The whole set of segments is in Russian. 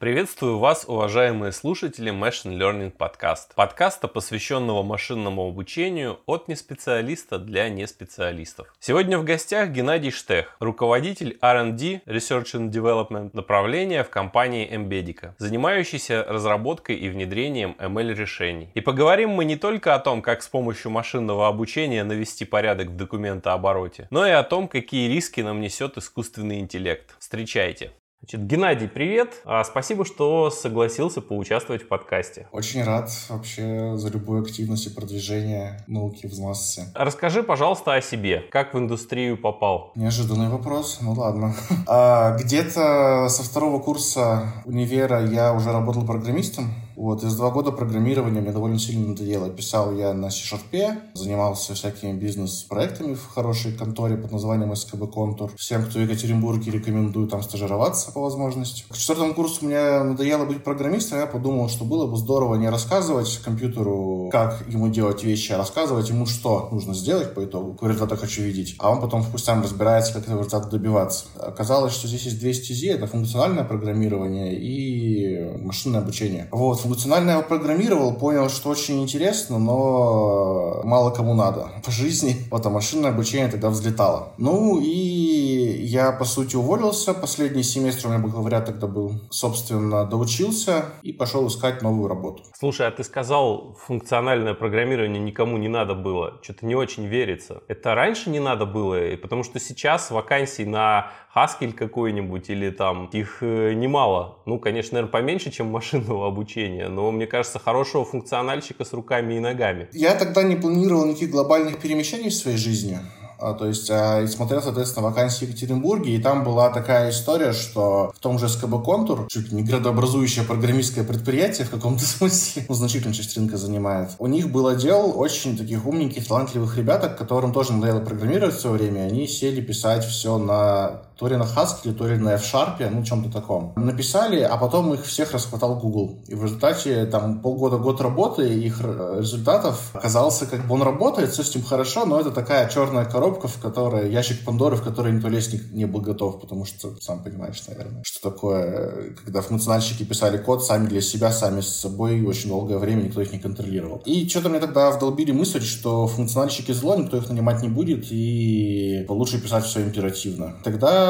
Приветствую вас, уважаемые слушатели Machine Learning Podcast. Подкаста, посвященного машинному обучению от неспециалиста для неспециалистов. Сегодня в гостях Геннадий Штех, руководитель R&D Research and Development направления в компании Embedica, занимающийся разработкой и внедрением ML-решений. И поговорим мы не только о том, как с помощью машинного обучения навести порядок в документообороте, но и о том, какие риски нам несет искусственный интеллект. Встречайте! Значит, Геннадий, привет. А, спасибо, что согласился поучаствовать в подкасте. Очень рад вообще за любую активность и продвижение науки в массе. Расскажи, пожалуйста, о себе. Как в индустрию попал? Неожиданный вопрос. Ну ладно. А, где-то со второго курса универа я уже работал программистом. Вот, из два года программирования мне довольно сильно надоело. Писал я на C-Sharp, занимался всякими бизнес-проектами в хорошей конторе под названием СКБ Контур. Всем, кто в Екатеринбурге, рекомендую там стажироваться по возможности. К четвертому курсу мне надоело быть программистом, я подумал, что было бы здорово не рассказывать компьютеру, как ему делать вещи, а рассказывать ему, что нужно сделать по итогу, какой результат хочу видеть. А он потом пусть сам разбирается, как этого результата добиваться. Оказалось, что здесь есть две стези. Это функциональное программирование и машинное обучение. Вот, функционально я программировал, понял, что очень интересно, но мало кому надо по жизни. Вот, а машинное обучение тогда взлетало. Ну и я, по сути, уволился. Последний семестр у меня бакалавриат тогда был. Собственно, доучился и пошел искать новую работу. Слушай, а ты сказал, функциональное программирование никому не надо было. Что-то не очень верится. Это раньше не надо было, потому что сейчас вакансий на Haskell какой-нибудь или там их э, немало. Ну, конечно, наверное, поменьше, чем машинного обучения, но мне кажется, хорошего функциональщика с руками и ногами. Я тогда не планировал никаких глобальных перемещений в своей жизни. А, то есть а, смотрел, соответственно, вакансии в Екатеринбурге, и там была такая история, что в том же СКБ Контур, чуть не градообразующее программистское предприятие в каком-то смысле, ну, значительно часть рынка занимает. У них был отдел очень таких умненьких, талантливых ребяток, которым тоже надоело программировать в свое время, они сели писать все на то ли на Haskell, то ли на F-Sharp, ну, чем-то таком. Написали, а потом их всех расхватал Google. И в результате там полгода-год работы их результатов оказался, как бы он работает, все с ним хорошо, но это такая черная коробка, в которой, ящик Пандоры, в который никто лезть не, был готов, потому что, сам понимаешь, наверное, что такое, когда функциональщики писали код сами для себя, сами с собой, очень долгое время никто их не контролировал. И что-то мне тогда вдолбили мысль, что функциональщики зло, никто их нанимать не будет, и лучше писать все императивно. Тогда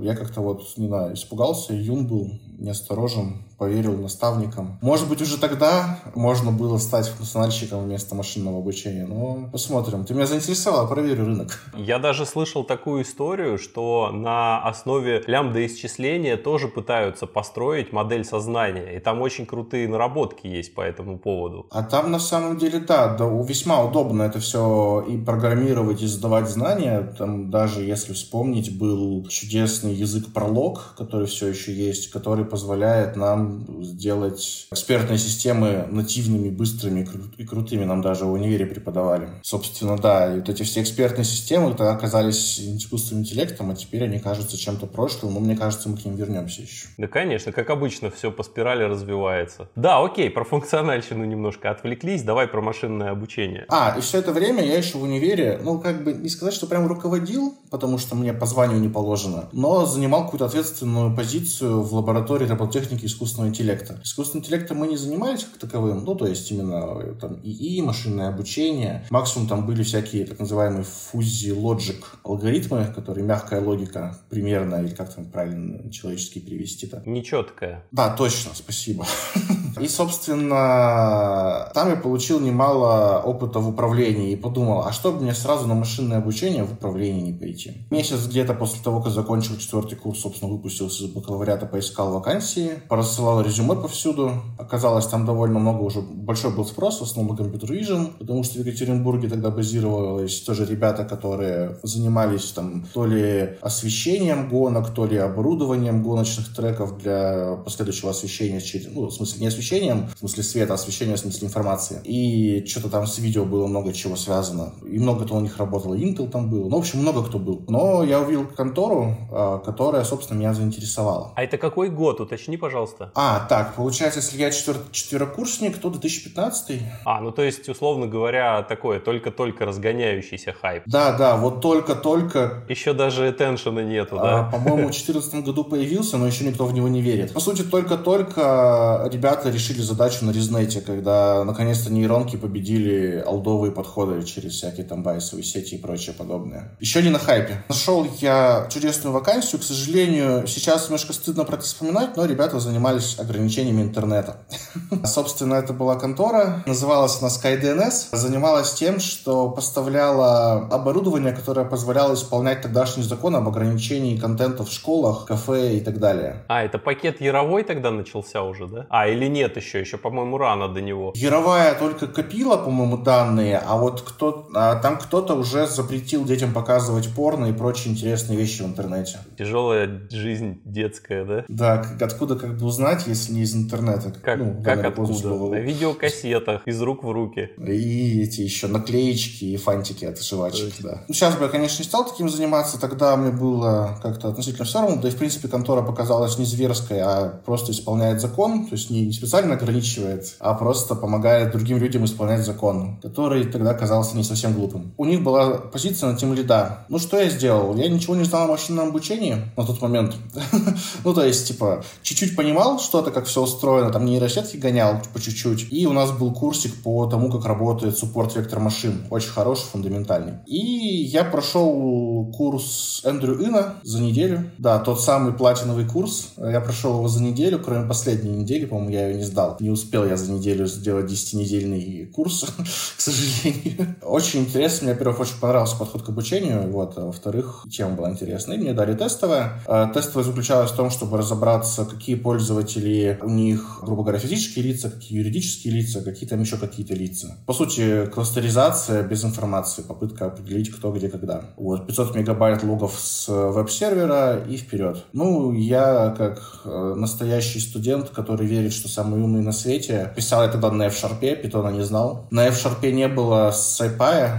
я как-то вот, не знаю, испугался, юн был, неосторожен, поверил наставникам. Может быть, уже тогда можно было стать функциональщиком вместо машинного обучения, но посмотрим. Ты меня заинтересовал, проверю рынок. Я даже слышал такую историю, что на основе лямбда-исчисления тоже пытаются построить модель сознания, и там очень крутые наработки есть по этому поводу. А там на самом деле, да, да весьма удобно это все и программировать, и сдавать знания. Там даже, если вспомнить, был чудесный язык пролог, который все еще есть, который позволяет нам сделать экспертные системы нативными, быстрыми и крутыми. Нам даже в универе преподавали. Собственно, да, и вот эти все экспертные системы тогда оказались искусственным интеллектом, а теперь они кажутся чем-то прошлым, но мне кажется, мы к ним вернемся еще. Да, конечно, как обычно, все по спирали развивается. Да, окей, про функциональщину немножко отвлеклись, давай про машинное обучение. А, и все это время я еще в универе, ну, как бы не сказать, что прям руководил, потому что мне по званию не положено, но занимал какую-то ответственную позицию в лаборатории лаборатории робототехники искусственного интеллекта. Искусственным интеллектом мы не занимались как таковым, ну, то есть именно э, там ИИ, машинное обучение. Максимум там были всякие так называемые фузи лоджик алгоритмы, которые мягкая логика примерно, или как там правильно человечески перевести-то? Нечеткая. Да, точно, спасибо. И, собственно, там я получил немало опыта в управлении и подумал, а что бы мне сразу на машинное обучение в управлении не пойти? Месяц где-то после того, как закончил четвертый курс, собственно, выпустился из бакалавриата, поискал вакансии, порассылал резюме повсюду. Оказалось, там довольно много уже, большой был спрос, в основном на vision, потому что в Екатеринбурге тогда базировались тоже ребята, которые занимались там то ли освещением гонок, то ли оборудованием гоночных треков для последующего освещения, ну, в смысле, не освещением, в смысле света, освещения, в смысле информации. И что-то там с видео было много чего связано. И много кто у них работал, Intel там был. Ну, в общем, много кто был. Но я увидел контору, а, которая, собственно, меня заинтересовала. А это какой год? Уточни, пожалуйста. А, так, получается, если я четвер... четверокурсник, то 2015. А, ну то есть, условно говоря, такое только-только разгоняющийся хайп. Да, да, вот только-только. Еще даже attention нету, а, да? По-моему, в 2014 году появился, но еще никто в него не верит. По сути, только-только ребята решили задачу на Резнете, когда наконец-то нейронки победили алдовые подходы через всякие там байсовые сети и прочее подобное. Еще не на хайпе. Нашел я чудесную вакансию, к сожалению, сейчас немножко стыдно про это вспоминать, но ребята занимались ограничениями интернета. Собственно, это была контора, называлась она SkyDNS, занималась тем, что поставляла оборудование, которое позволяло исполнять тогдашний закон об ограничении контента в школах, кафе и так далее. А, это пакет Яровой тогда начался уже, да? А, или нет еще, еще, по-моему, рано до него. Яровая только копила, по-моему, данные, а вот кто, а там кто-то уже запретил детям показывать порно и прочие интересные вещи в интернете. Тяжелая жизнь детская, да? Да, откуда как бы узнать, если не из интернета? Как, ну, как откуда? На видеокассетах, из рук в руки. И эти еще наклеечки и фантики от жвачек, да. Ну, сейчас бы я, конечно, не стал таким заниматься, тогда мне было как-то относительно все равно, да и, в принципе, контора показалась не зверской, а просто исполняет закон, то есть не специально ограничивает, а просто помогает другим людям исполнять закон, который тогда казался не совсем глупым. У них была позиция на тем лида. Ну, что я сделал? Я ничего не знал о машинном обучении на тот момент. ну, то есть, типа, чуть-чуть понимал что-то, как все устроено, там нейросетки гонял по чуть-чуть, и у нас был курсик по тому, как работает суппорт вектор машин. Очень хороший, фундаментальный. И я прошел курс Эндрю Ина за неделю. Да, тот самый платиновый курс. Я прошел его за неделю, кроме последней недели, по-моему, я ее не сдал. Не успел я за неделю сделать 10-недельный курс, к сожалению. Очень интересно. Мне, во-первых, очень понравился подход к обучению. Вот. А во-вторых, тема была интересна. И мне дали тестовое. А, тестовое заключалось в том, чтобы разобраться, какие пользователи у них, грубо говоря, физические лица, какие юридические лица, какие там еще какие-то лица. По сути, кластеризация без информации, попытка определить, кто где когда. Вот, 500 мегабайт логов с веб-сервера и вперед. Ну, я как э, настоящий студент, который верит, что самый умный на свете, писал я тогда на F-Sharp, питона не знал. На F-Sharp не было SciPy,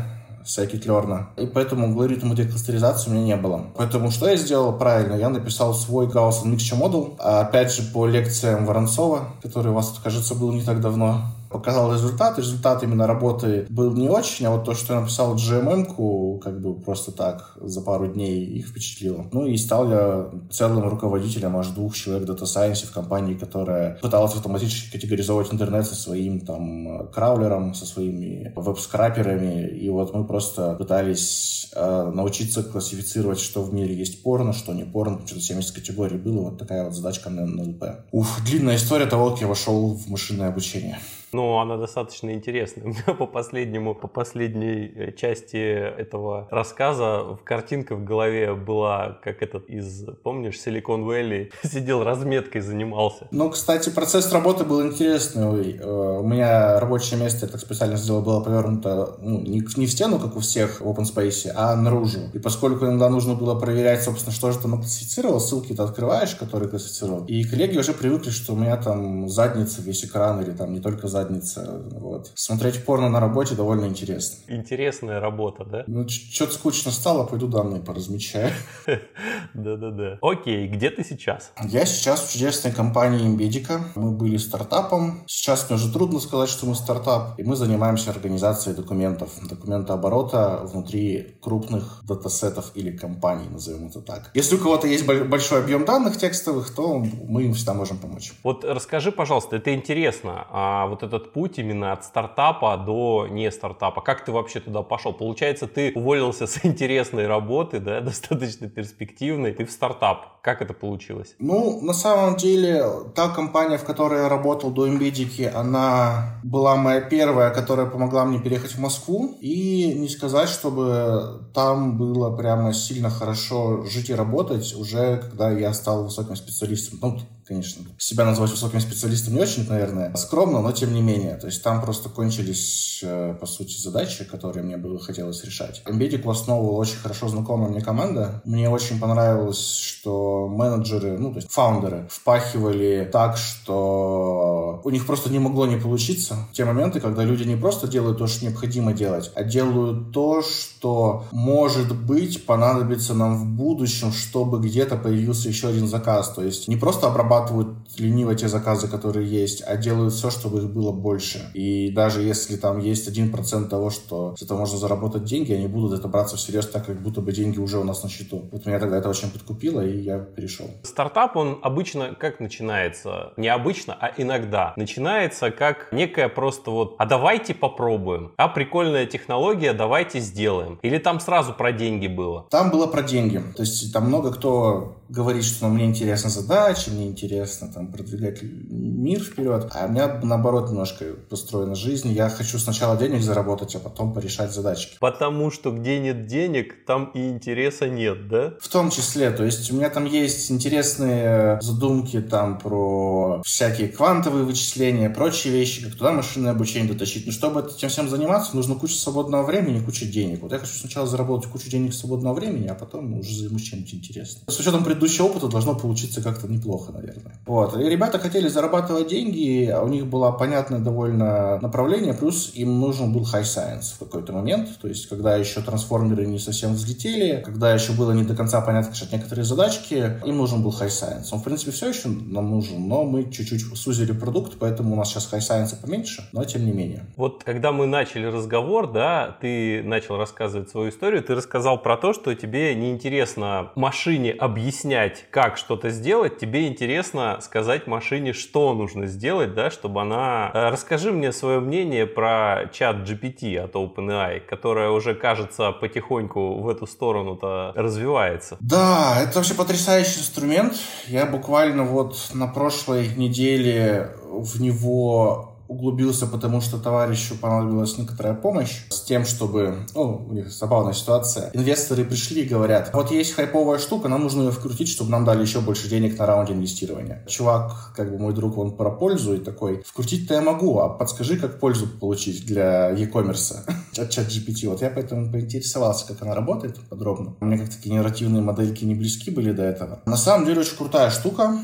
scikit-learn. И поэтому алгоритма декластеризации у меня не было. Поэтому что я сделал правильно? Я написал свой Gaussian Mixture Model, опять же по лекциям Воронцова, который у вас, кажется, был не так давно показал результат. Результат именно работы был не очень, а вот то, что я написал GMM-ку, как бы просто так за пару дней их впечатлило. Ну и стал я целым руководителем аж двух человек Data Science в компании, которая пыталась автоматически категоризовать интернет со своим там краулером, со своими веб-скраперами. И вот мы просто пытались э, научиться классифицировать, что в мире есть порно, что не порно. Что-то 70 категорий было. Вот такая вот задачка на НЛП. Уф, длинная история того, как я вошел в машинное обучение. Ну, она достаточно интересная. У меня по последнему, по последней э, части этого рассказа картинка в голове была, как этот из, помнишь, Silicon Valley, сидел разметкой, занимался. Ну, кстати, процесс работы был интересный. Э, у меня рабочее место, я так специально сделал, было повернуто ну, не, не в стену, как у всех в open space, а наружу. И поскольку иногда нужно было проверять, собственно, что же там классифицировал, ссылки ты открываешь, которые классифицировал. И коллеги уже привыкли, что у меня там задница, весь экран, или там не только задница, задница. Вот. Смотреть порно на работе довольно интересно. Интересная работа, да? Ну, что-то скучно стало, пойду данные поразмечаю. Да-да-да. Окей, где ты сейчас? Я сейчас в чудесной компании Имбедика. Мы были стартапом. Сейчас мне уже трудно сказать, что мы стартап. И мы занимаемся организацией документов. Документооборота внутри крупных датасетов или компаний, назовем это так. Если у кого-то есть большой объем данных текстовых, то мы им всегда можем помочь. Вот расскажи, пожалуйста, это интересно. А вот этот путь именно от стартапа до не стартапа? Как ты вообще туда пошел? Получается, ты уволился с интересной работы, да, достаточно перспективной, ты в стартап. Как это получилось? Ну, на самом деле, та компания, в которой я работал до Embeddiki, она была моя первая, которая помогла мне переехать в Москву. И не сказать, чтобы там было прямо сильно хорошо жить и работать уже, когда я стал высоким специалистом. Ну, конечно. Себя назвать высоким специалистом не очень, наверное, скромно, но тем не менее. То есть там просто кончились, э, по сути, задачи, которые мне было хотелось решать. Embedded основывала очень хорошо знакомая мне команда. Мне очень понравилось, что менеджеры, ну, то есть фаундеры, впахивали так, что у них просто не могло не получиться. Те моменты, когда люди не просто делают то, что необходимо делать, а делают то, что, может быть, понадобится нам в будущем, чтобы где-то появился еще один заказ. То есть не просто обрабатывают лениво те заказы, которые есть, а делают все, чтобы их было больше. И даже если там есть один процент того, что с этого можно заработать деньги, они будут это браться всерьез так, как будто бы деньги уже у нас на счету. Вот меня тогда это очень подкупило, и я перешел. Стартап, он обычно как начинается? Не обычно, а иногда. Начинается как некая просто вот, а давайте попробуем. А прикольная технология, давайте сделаем. Или там сразу про деньги было? Там было про деньги. То есть там много кто говорит, что ну, мне интересна задача, мне интересно там продвигать мир вперед, а у меня наоборот немножко построена жизнь. Я хочу сначала денег заработать, а потом порешать задачки. Потому что где нет денег, там и интереса нет, да? В том числе, то есть у меня там есть интересные задумки там про всякие квантовые вычисления, прочие вещи, как туда машинное обучение дотащить. Но чтобы этим всем заниматься, нужно куча свободного времени и куча денег. Вот я хочу сначала заработать кучу денег свободного времени, а потом уже займусь чем-нибудь интересным. С учетом предыдущего опыта должно получиться как-то неплохо, наверное. Вот. И ребята хотели зарабатывать деньги, а у них было понятное довольно направление, плюс им нужен был high science в какой-то момент, то есть когда еще трансформеры не совсем взлетели, когда еще было не до конца понятно решать некоторые задачки, им нужен был high science. Он, в принципе, все еще нам нужен, но мы чуть-чуть сузили продукт, поэтому у нас сейчас high science поменьше, но тем не менее. Вот когда мы начали разговор, да, ты начал рассказывать свою историю, ты рассказал про то, что тебе неинтересно машине объяснять, как что-то сделать, тебе интересно сказать машине, что нужно сделать, да, чтобы она... Э, расскажи мне свое мнение про чат GPT от OpenAI, которая уже, кажется, потихоньку в эту сторону-то развивается. Да, это вообще потрясающий инструмент. Я буквально вот на прошлой неделе в него углубился, потому что товарищу понадобилась некоторая помощь с тем, чтобы... Ну, у них забавная ситуация. Инвесторы пришли и говорят, вот есть хайповая штука, нам нужно ее вкрутить, чтобы нам дали еще больше денег на раунде инвестирования. Чувак, как бы мой друг, он про пользу и такой, вкрутить-то я могу, а подскажи, как пользу получить для e-commerce от чат GPT. Вот я поэтому поинтересовался, как она работает подробно. Мне как-то генеративные модельки не близки были до этого. На самом деле очень крутая штука.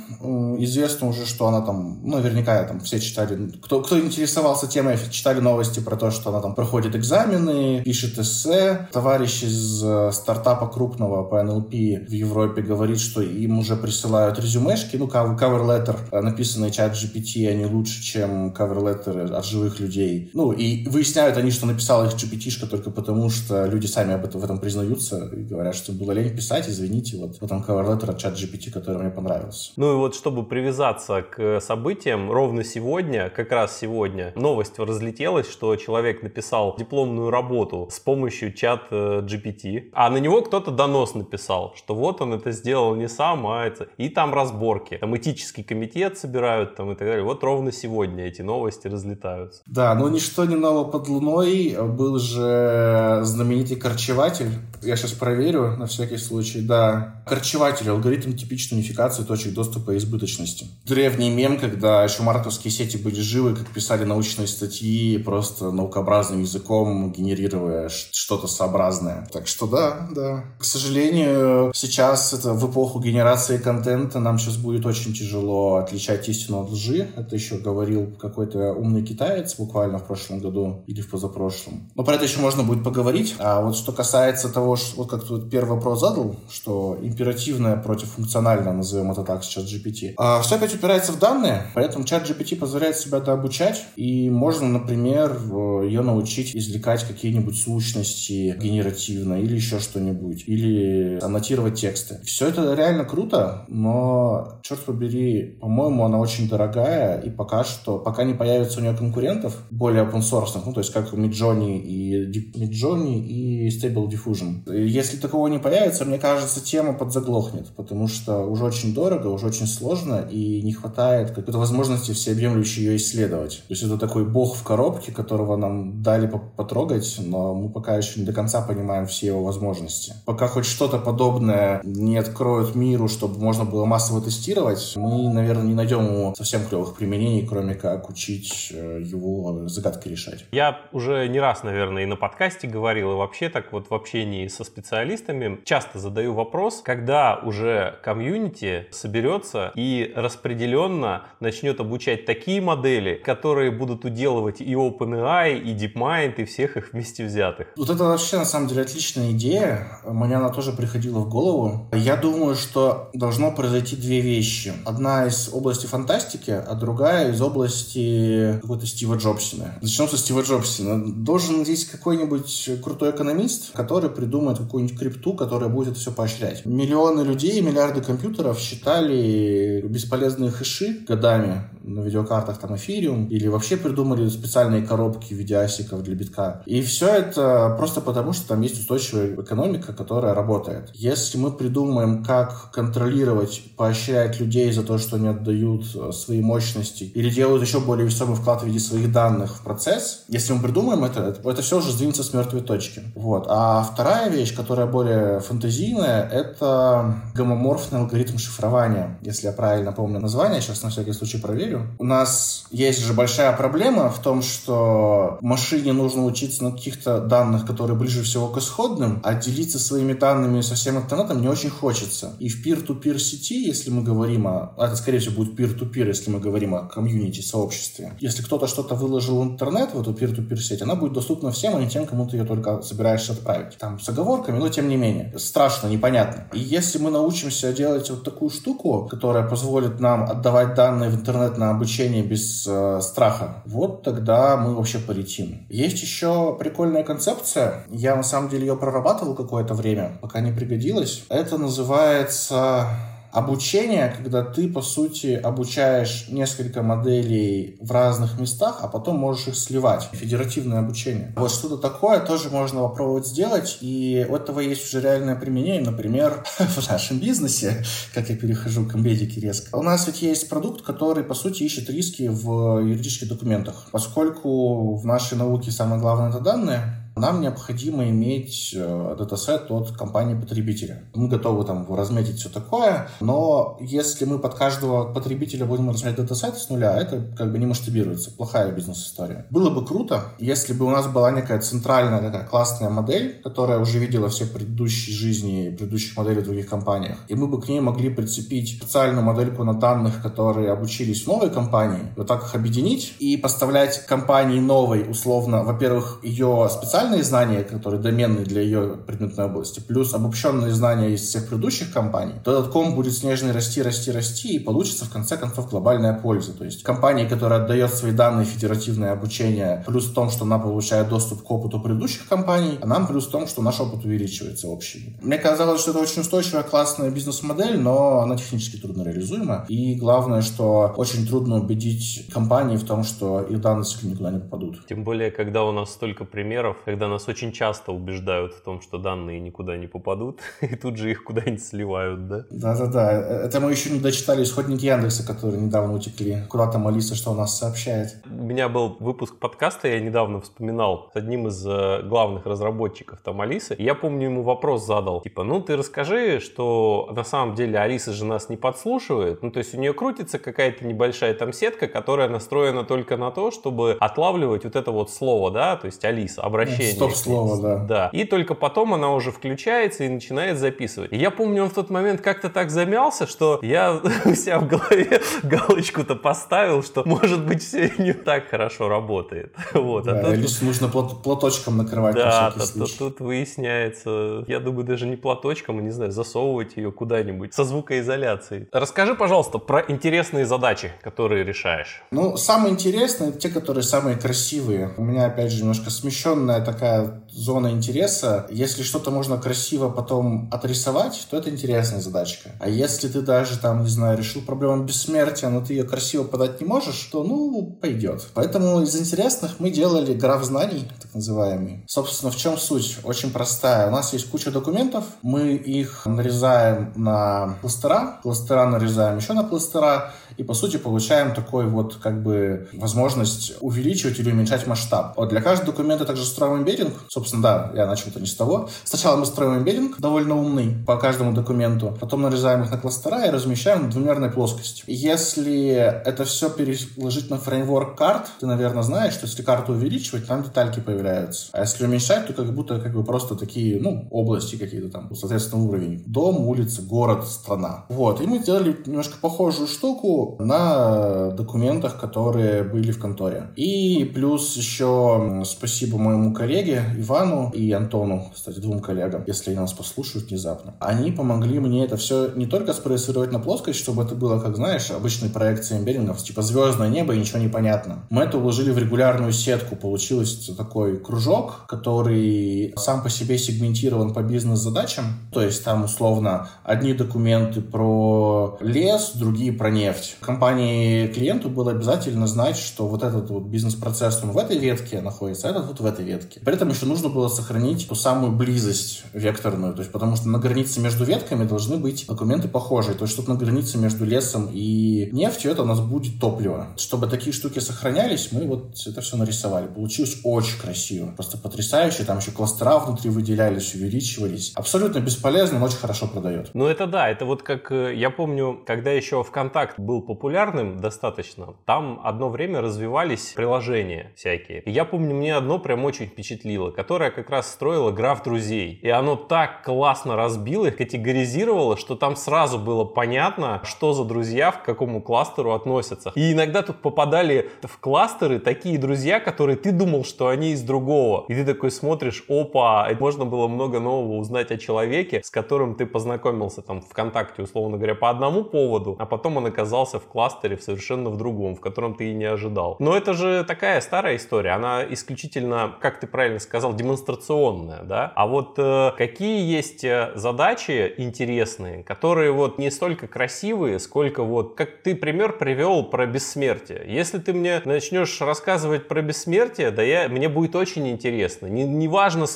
Известно уже, что она там, ну, наверняка там все читали. Кто, кто интересовался темой, читали новости про то, что она там проходит экзамены, пишет эссе. Товарищ из э, стартапа крупного по NLP в Европе говорит, что им уже присылают резюмешки, ну, cover letter, э, написанные чат GPT, они лучше, чем cover letter от живых людей. Ну, и выясняют они, что написал их GPT только потому, что люди сами об этом, в этом признаются и говорят, что было лень писать, извините, вот в этом cover letter от чат GPT, который мне понравился. Ну и вот, чтобы привязаться к событиям, ровно сегодня, как раз сегодня, сегодня новость разлетелась, что человек написал дипломную работу с помощью чат э, GPT, а на него кто-то донос написал, что вот он это сделал не сам, а это... И там разборки. Там этический комитет собирают там и так далее. Вот ровно сегодня эти новости разлетаются. Да, но ничто не ново под луной. Был же знаменитый корчеватель. Я сейчас проверю на всякий случай. Да, корчеватель, алгоритм типичной унификации точек доступа и избыточности. Древний мем, когда еще марковские сети были живы, как писали научные статьи просто наукообразным языком, генерируя что-то сообразное. Так что да, да. К сожалению, сейчас это в эпоху генерации контента нам сейчас будет очень тяжело отличать истину от лжи. Это еще говорил какой-то умный китаец буквально в прошлом году или в позапрошлом. Но про это еще можно будет поговорить. А вот что касается того, что, вот как тут первый вопрос задал, что императивное против функциональное, назовем это так, сейчас GPT. А все опять упирается в данные, поэтому чат GPT позволяет себя дообучать изучать, и можно, например, ее научить извлекать какие-нибудь сущности генеративно или еще что-нибудь, или аннотировать тексты. Все это реально круто, но, черт побери, по-моему, она очень дорогая, и пока что, пока не появится у нее конкурентов, более open source, ну, то есть как Midjourney и Midjourney и Stable Diffusion. Если такого не появится, мне кажется, тема подзаглохнет, потому что уже очень дорого, уже очень сложно, и не хватает какой-то возможности всеобъемлющей ее исследовать. Тестировать. То есть это такой бог в коробке, которого нам дали потрогать, но мы пока еще не до конца понимаем все его возможности. Пока хоть что-то подобное не откроют миру, чтобы можно было массово тестировать, мы, наверное, не найдем ему совсем клевых применений, кроме как учить э, его загадки решать. Я уже не раз, наверное, и на подкасте говорил, и вообще так вот в общении со специалистами часто задаю вопрос, когда уже комьюнити соберется и распределенно начнет обучать такие модели, которые будут уделывать и OpenAI, и DeepMind, и всех их вместе взятых. Вот это вообще, на самом деле, отличная идея. Мне она тоже приходила в голову. Я думаю, что должно произойти две вещи. Одна из области фантастики, а другая из области какой-то Стива Джобсина. Начнем со Стива Джобсина. Должен здесь какой-нибудь крутой экономист, который придумает какую-нибудь крипту, которая будет это все поощрять. Миллионы людей, миллиарды компьютеров считали бесполезные хэши годами на видеокартах там Ethereum или вообще придумали специальные коробки в виде асиков для битка. И все это просто потому, что там есть устойчивая экономика, которая работает. Если мы придумаем, как контролировать, поощрять людей за то, что они отдают э, свои мощности или делают еще более весомый вклад в виде своих данных в процесс, если мы придумаем это, это все уже сдвинется с мертвой точки. Вот. А вторая вещь, которая более фантазийная, это гомоморфный алгоритм шифрования, если я правильно помню название, сейчас на всякий случай проверю. У нас есть же большая проблема в том, что машине нужно учиться на каких-то данных, которые ближе всего к исходным, а делиться своими данными со всем интернетом не очень хочется. И в peer-to-peer сети, если мы говорим о... А это, скорее всего, будет peer-to-peer, если мы говорим о комьюнити, сообществе. Если кто-то что-то выложил в интернет, в эту peer-to-peer сеть, она будет доступна всем, а не тем, кому ты ее только собираешься отправить. Там с оговорками, но тем не менее. Страшно, непонятно. И если мы научимся делать вот такую штуку, которая позволит нам отдавать данные в интернет на обучение без э, страха, вот тогда мы вообще полетим. Есть еще прикольная концепция. Я на самом деле ее прорабатывал какое-то время, пока не пригодилось. Это называется обучение, когда ты, по сути, обучаешь несколько моделей в разных местах, а потом можешь их сливать. Федеративное обучение. Вот что-то такое тоже можно попробовать сделать, и у этого есть уже реальное применение, например, в нашем бизнесе, как я перехожу к Embedik е резко. У нас ведь есть продукт, который, по сути, ищет риски в юридических документах. Поскольку в нашей науке самое главное — это данные, нам необходимо иметь э, датасет от компании-потребителя. Мы готовы там разметить все такое, но если мы под каждого потребителя будем разметить датасет с нуля, это как бы не масштабируется. Плохая бизнес-история. Было бы круто, если бы у нас была некая центральная такая классная модель, которая уже видела все предыдущие жизни предыдущих моделей в других компаниях, и мы бы к ней могли прицепить специальную модельку на данных, которые обучились в новой компании, вот так их объединить и поставлять компании новой, условно, во-первых, ее специально специальные знания, которые доменные для ее предметной области, плюс обобщенные знания из всех предыдущих компаний, то этот ком будет снежный расти, расти, расти, и получится в конце концов глобальная польза. То есть компания, которая отдает свои данные федеративное обучение, плюс в том, что она получает доступ к опыту предыдущих компаний, а нам плюс в том, что наш опыт увеличивается общий. Мне казалось, что это очень устойчивая, классная бизнес-модель, но она технически трудно реализуема. И главное, что очень трудно убедить компании в том, что их данные никуда не попадут. Тем более, когда у нас столько примеров, когда нас очень часто убеждают в том, что данные никуда не попадут, и тут же их куда-нибудь сливают, да? Да-да-да. Это мы еще не дочитали исходник Яндекса, который недавно утекли. Куда там Алиса, что у нас сообщает? У меня был выпуск подкаста, я недавно вспоминал с одним из э, главных разработчиков там Алисы. Я помню, ему вопрос задал. Типа, ну ты расскажи, что на самом деле Алиса же нас не подслушивает. Ну то есть у нее крутится какая-то небольшая там сетка, которая настроена только на то, чтобы отлавливать вот это вот слово, да, то есть Алиса, обращение Стоп-слово, да. Да. И только потом она уже включается и начинает записывать. И я помню, он в тот момент как-то так замялся, что я у себя в голове галочку-то поставил, что может быть все не так хорошо работает. Вот. А да, а тут... лишь нужно плат платочком накрывать. Да, то, то, тут выясняется, я думаю, даже не платочком, а не знаю, засовывать ее куда-нибудь со звукоизоляцией. Расскажи, пожалуйста, про интересные задачи, которые решаешь. Ну, самые интересные, те, которые самые красивые. У меня, опять же, немножко смещенная такая такая зона интереса. Если что-то можно красиво потом отрисовать, то это интересная задачка. А если ты даже там, не знаю, решил проблему бессмертия, но ты ее красиво подать не можешь, то, ну, пойдет. Поэтому из интересных мы делали граф знаний, так называемый. Собственно, в чем суть? Очень простая. У нас есть куча документов, мы их нарезаем на кластера, кластера нарезаем еще на кластера, и, по сути, получаем такой вот, как бы, возможность увеличивать или уменьшать масштаб. Вот для каждого документа также строим эмбеддинг. Собственно, да, я начал это не с того. Сначала мы строим эмбеддинг, довольно умный, по каждому документу. Потом нарезаем их на кластера и размещаем в двумерной плоскости. Если это все переложить на фреймворк карт, ты, наверное, знаешь, что если карту увеличивать, там детальки появляются. А если уменьшать, то как будто как бы просто такие, ну, области какие-то там, соответственно, уровень. Дом, улица, город, страна. Вот. И мы сделали немножко похожую штуку, на документах, которые были в конторе. И плюс еще спасибо моему коллеге Ивану и Антону, кстати, двум коллегам, если нас послушают внезапно. Они помогли мне это все не только спроецировать на плоскость, чтобы это было, как знаешь, обычной проекции эмбеддингов, типа звездное небо и ничего не понятно. Мы это уложили в регулярную сетку. Получился такой кружок, который сам по себе сегментирован по бизнес-задачам. То есть там условно одни документы про лес, другие про нефть компании клиенту было обязательно знать, что вот этот вот бизнес-процесс, он в этой ветке находится, а этот вот в этой ветке. При этом еще нужно было сохранить ту самую близость векторную, то есть потому что на границе между ветками должны быть документы похожие, то есть чтобы на границе между лесом и нефтью это у нас будет топливо. Чтобы такие штуки сохранялись, мы вот это все нарисовали. Получилось очень красиво, просто потрясающе, там еще кластера внутри выделялись, увеличивались. Абсолютно бесполезно, но очень хорошо продает. Ну это да, это вот как, э, я помню, когда еще ВКонтакт был популярным достаточно, там одно время развивались приложения всякие. И я помню, мне одно прям очень впечатлило, которое как раз строило граф друзей. И оно так классно разбило их, категоризировало, что там сразу было понятно, что за друзья к какому кластеру относятся. И иногда тут попадали в кластеры такие друзья, которые ты думал, что они из другого. И ты такой смотришь, опа, можно было много нового узнать о человеке, с которым ты познакомился там ВКонтакте, условно говоря, по одному поводу, а потом он оказался оказался в кластере в совершенно в другом, в котором ты и не ожидал. Но это же такая старая история, она исключительно, как ты правильно сказал, демонстрационная, да? А вот э, какие есть э, задачи интересные, которые вот не столько красивые, сколько вот, как ты пример привел про бессмертие. Если ты мне начнешь рассказывать про бессмертие, да я, мне будет очень интересно. Не, не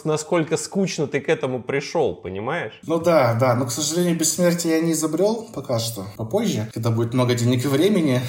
насколько скучно ты к этому пришел, понимаешь? Ну да, да, но, к сожалению, бессмертие я не изобрел пока что. Попозже, когда будет много денег и времени,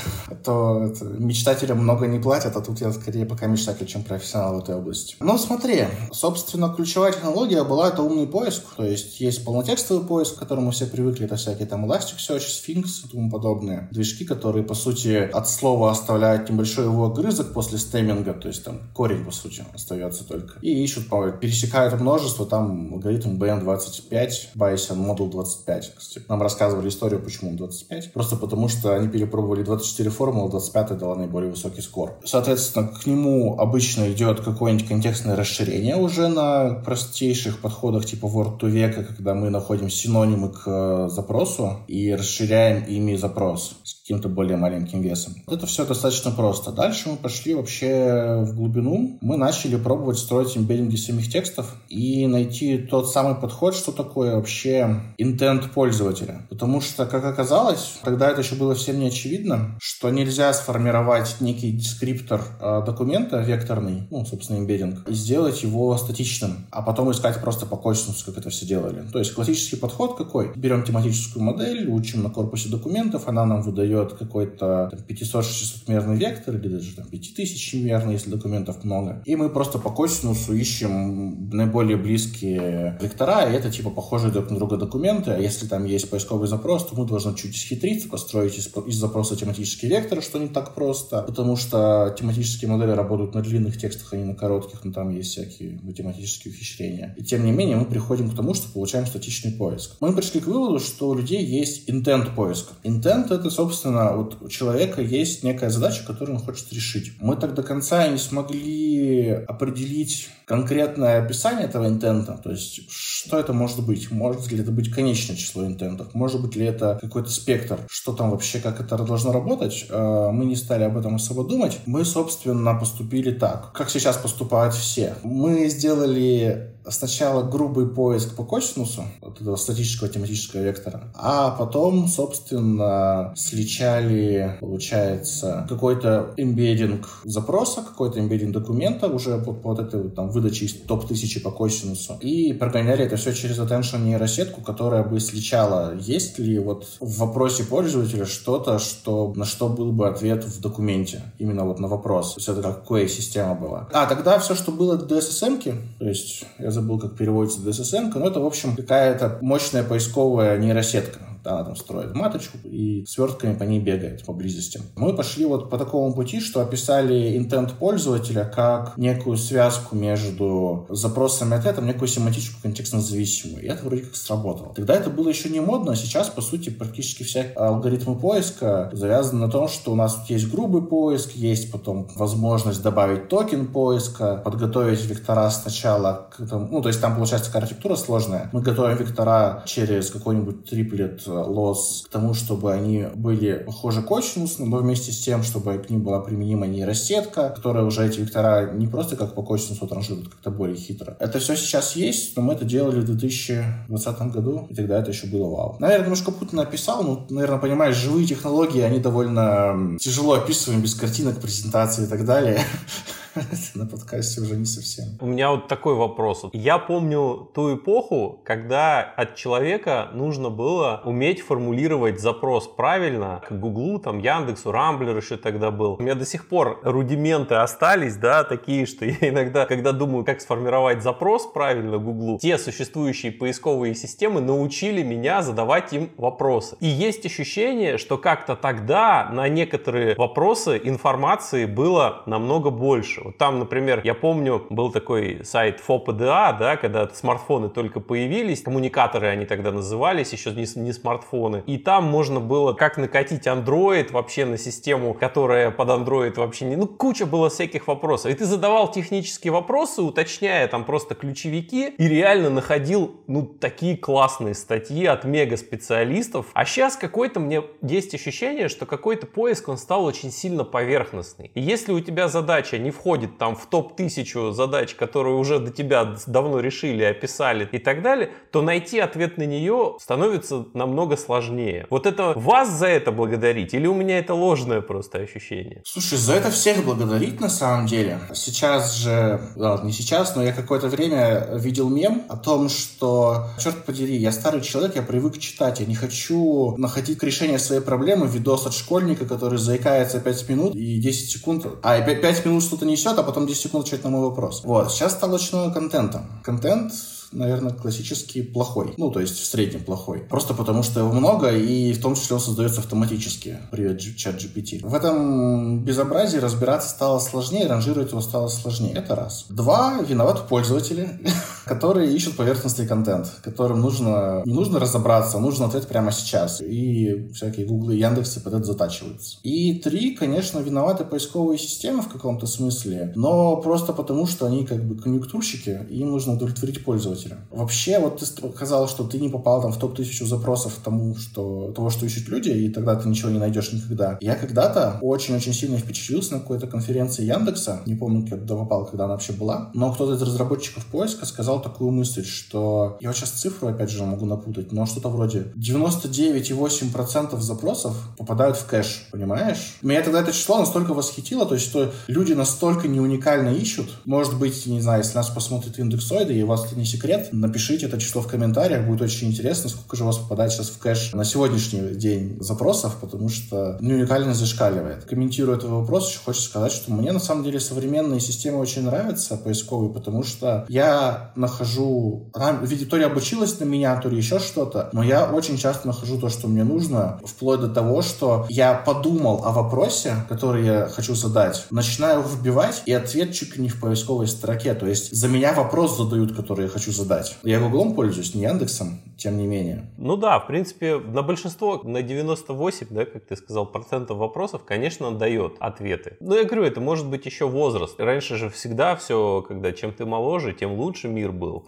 то мечтателям много не платят, а тут я скорее пока мечтатель, чем профессионал в этой области. Но смотри, собственно, ключевая технология была это умный поиск, то есть есть полнотекстовый поиск, к которому все привыкли, это всякие там Elasticsearch, Sphinx и тому подобное. Движки, которые, по сути, от слова оставляют небольшой его огрызок после стеминга, то есть там корень, по сути, остается только. И ищут, пересекают множество, там алгоритм BM25, Bayesian Model 25. Кстати, нам рассказывали историю, почему он 25. Просто потому, что они перепробовали 24 формулы, 25 дала наиболее высокий скор. Соответственно, к нему обычно идет какое-нибудь контекстное расширение уже на простейших подходах типа word to века, когда мы находим синонимы к э, запросу и расширяем ими запрос каким-то более маленьким весом. Это все достаточно просто. Дальше мы пошли вообще в глубину. Мы начали пробовать строить имбеддинги самих текстов и найти тот самый подход, что такое вообще intent пользователя. Потому что, как оказалось, тогда это еще было совсем не очевидно, что нельзя сформировать некий дескриптор э, документа векторный, ну, собственно, имбеддинг, и сделать его статичным, а потом искать просто по косинусу, как это все делали. То есть классический подход какой? Берем тематическую модель, учим на корпусе документов, она нам выдает какой-то 500-600-мерный вектор или даже там 5000-мерный, если документов много. И мы просто по косинусу ищем наиболее близкие вектора, и это типа похожие друг на друга документы. А если там есть поисковый запрос, то мы должны чуть схитриться, построить из из запроса тематический вектор, что не так просто, потому что тематические модели работают на длинных текстах, а не на коротких, но там есть всякие математические ухищрения. И тем не менее мы приходим к тому, что получаем статичный поиск. Мы пришли к выводу, что у людей есть интент поиска. Интент — это, собственно, вот у человека есть некая задача, которую он хочет решить. Мы так до конца не смогли определить конкретное описание этого интента, то есть что это может быть? Может ли это быть конечное число интентов? Может быть ли это какой-то спектр? Что там вообще, как это должно работать? Э, мы не стали об этом особо думать. Мы, собственно, поступили так, как сейчас поступают все. Мы сделали сначала грубый поиск по косинусу, вот этого статического тематического вектора, а потом, собственно, слич встречали, получается, какой-то эмбеддинг запроса, какой-то эмбеддинг документа уже по, по вот этой там выдаче из топ-1000 по косинусу. И прогоняли это все через attention нейросетку, которая бы сличала, есть ли вот в вопросе пользователя что-то, что, на что был бы ответ в документе. Именно вот на вопрос. То есть это как QA-система была. А, тогда все, что было DSSM-ки, то есть я забыл, как переводится DSSM, но это, в общем, какая-то мощная поисковая нейросетка она там строит маточку и свертками по ней бегает поблизости. Мы пошли вот по такому пути, что описали интент пользователя как некую связку между запросом и ответом, некую семантическую контекстно-зависимую. И это вроде как сработало. Тогда это было еще не модно, а сейчас, по сути, практически все алгоритмы поиска завязаны на том, что у нас есть грубый поиск, есть потом возможность добавить токен поиска, подготовить вектора сначала к этому, ну, то есть там получается такая архитектура сложная. Мы готовим вектора через какой-нибудь триплет лос к тому, чтобы они были похожи к косинусу, но вместе с тем, чтобы к ним была применима нейросетка, которая уже эти вектора не просто как по косинусу транжирует, как-то более хитро. Это все сейчас есть, но мы это делали в 2020 году, и тогда это еще было вау. Наверное, немножко Путин написал, ну, наверное, понимаешь, живые технологии, они довольно тяжело описываем без картинок, презентации и так далее. на подкасте уже не совсем. У меня вот такой вопрос. Я помню ту эпоху, когда от человека нужно было уметь формулировать запрос правильно к Гуглу, там, Яндексу, Рамблер еще тогда был. У меня до сих пор рудименты остались, да, такие, что я иногда, когда думаю, как сформировать запрос правильно Гуглу, те существующие поисковые системы научили меня задавать им вопросы. И есть ощущение, что как-то тогда на некоторые вопросы информации было намного больше. Вот там, например, я помню, был такой сайт FOPDA, да, когда смартфоны только появились, коммуникаторы они тогда назывались, еще не, не смартфоны. И там можно было как накатить Android вообще на систему, которая под Android вообще не... Ну, куча было всяких вопросов. И ты задавал технические вопросы, уточняя там просто ключевики, и реально находил, ну, такие классные статьи от мега-специалистов. А сейчас какой-то мне есть ощущение, что какой-то поиск, он стал очень сильно поверхностный. И если у тебя задача не входит входит там в топ-1000 задач, которые уже до тебя давно решили, описали и так далее, то найти ответ на нее становится намного сложнее. Вот это вас за это благодарить или у меня это ложное просто ощущение? Слушай, за это всех благодарить на самом деле. Сейчас же, ладно, не сейчас, но я какое-то время видел мем о том, что, черт подери, я старый человек, я привык читать, я не хочу находить решение своей проблемы, видос от школьника, который заикается 5 минут и 10 секунд, а 5 минут что-то несет, а потом 10 секунд отвечать на мой вопрос. Вот. Сейчас стало очень много контента. Контент наверное, классически плохой. Ну, то есть в среднем плохой. Просто потому, что его много, и в том числе он создается автоматически. Привет, чат GPT. В этом безобразии разбираться стало сложнее, ранжировать его стало сложнее. Это раз. Два, виноваты пользователи, которые ищут поверхностный контент, которым нужно, не нужно разобраться, нужно ответ прямо сейчас. И всякие гуглы и яндексы под это затачиваются. И три, конечно, виноваты поисковые системы в каком-то смысле, но просто потому, что они как бы конъюнктурщики, им нужно удовлетворить пользователя пользователя. Вообще, вот ты сказал, что ты не попал там в топ-1000 запросов тому, что, того, что ищут люди, и тогда ты ничего не найдешь никогда. Я когда-то очень-очень сильно впечатлился на какой-то конференции Яндекса, не помню, когда попал, когда она вообще была, но кто-то из разработчиков поиска сказал такую мысль, что я вот сейчас цифру, опять же, могу напутать, но что-то вроде 99,8% запросов попадают в кэш, понимаешь? Меня тогда это число настолько восхитило, то есть, что люди настолько не уникально ищут, может быть, не знаю, если нас посмотрит индексоиды, и у вас это не секрет, лет. Напишите это число в комментариях, будет очень интересно, сколько же у вас попадает сейчас в кэш на сегодняшний день запросов, потому что ну, уникальность зашкаливает. Комментируя этот вопрос, еще хочется сказать, что мне на самом деле современные системы очень нравятся, поисковые, потому что я нахожу... Ведь то ли обучилась на меня, то ли еще что-то, но я очень часто нахожу то, что мне нужно, вплоть до того, что я подумал о вопросе, который я хочу задать, начинаю вбивать, и ответ чуть ли не в поисковой строке. То есть за меня вопрос задают, который я хочу задать задать. Я Гуглом пользуюсь, не Яндексом, тем не менее. Ну да, в принципе, на большинство, на 98, да, как ты сказал, процентов вопросов, конечно, он дает ответы. Но я говорю, это может быть еще возраст. Раньше же всегда все, когда чем ты моложе, тем лучше мир был.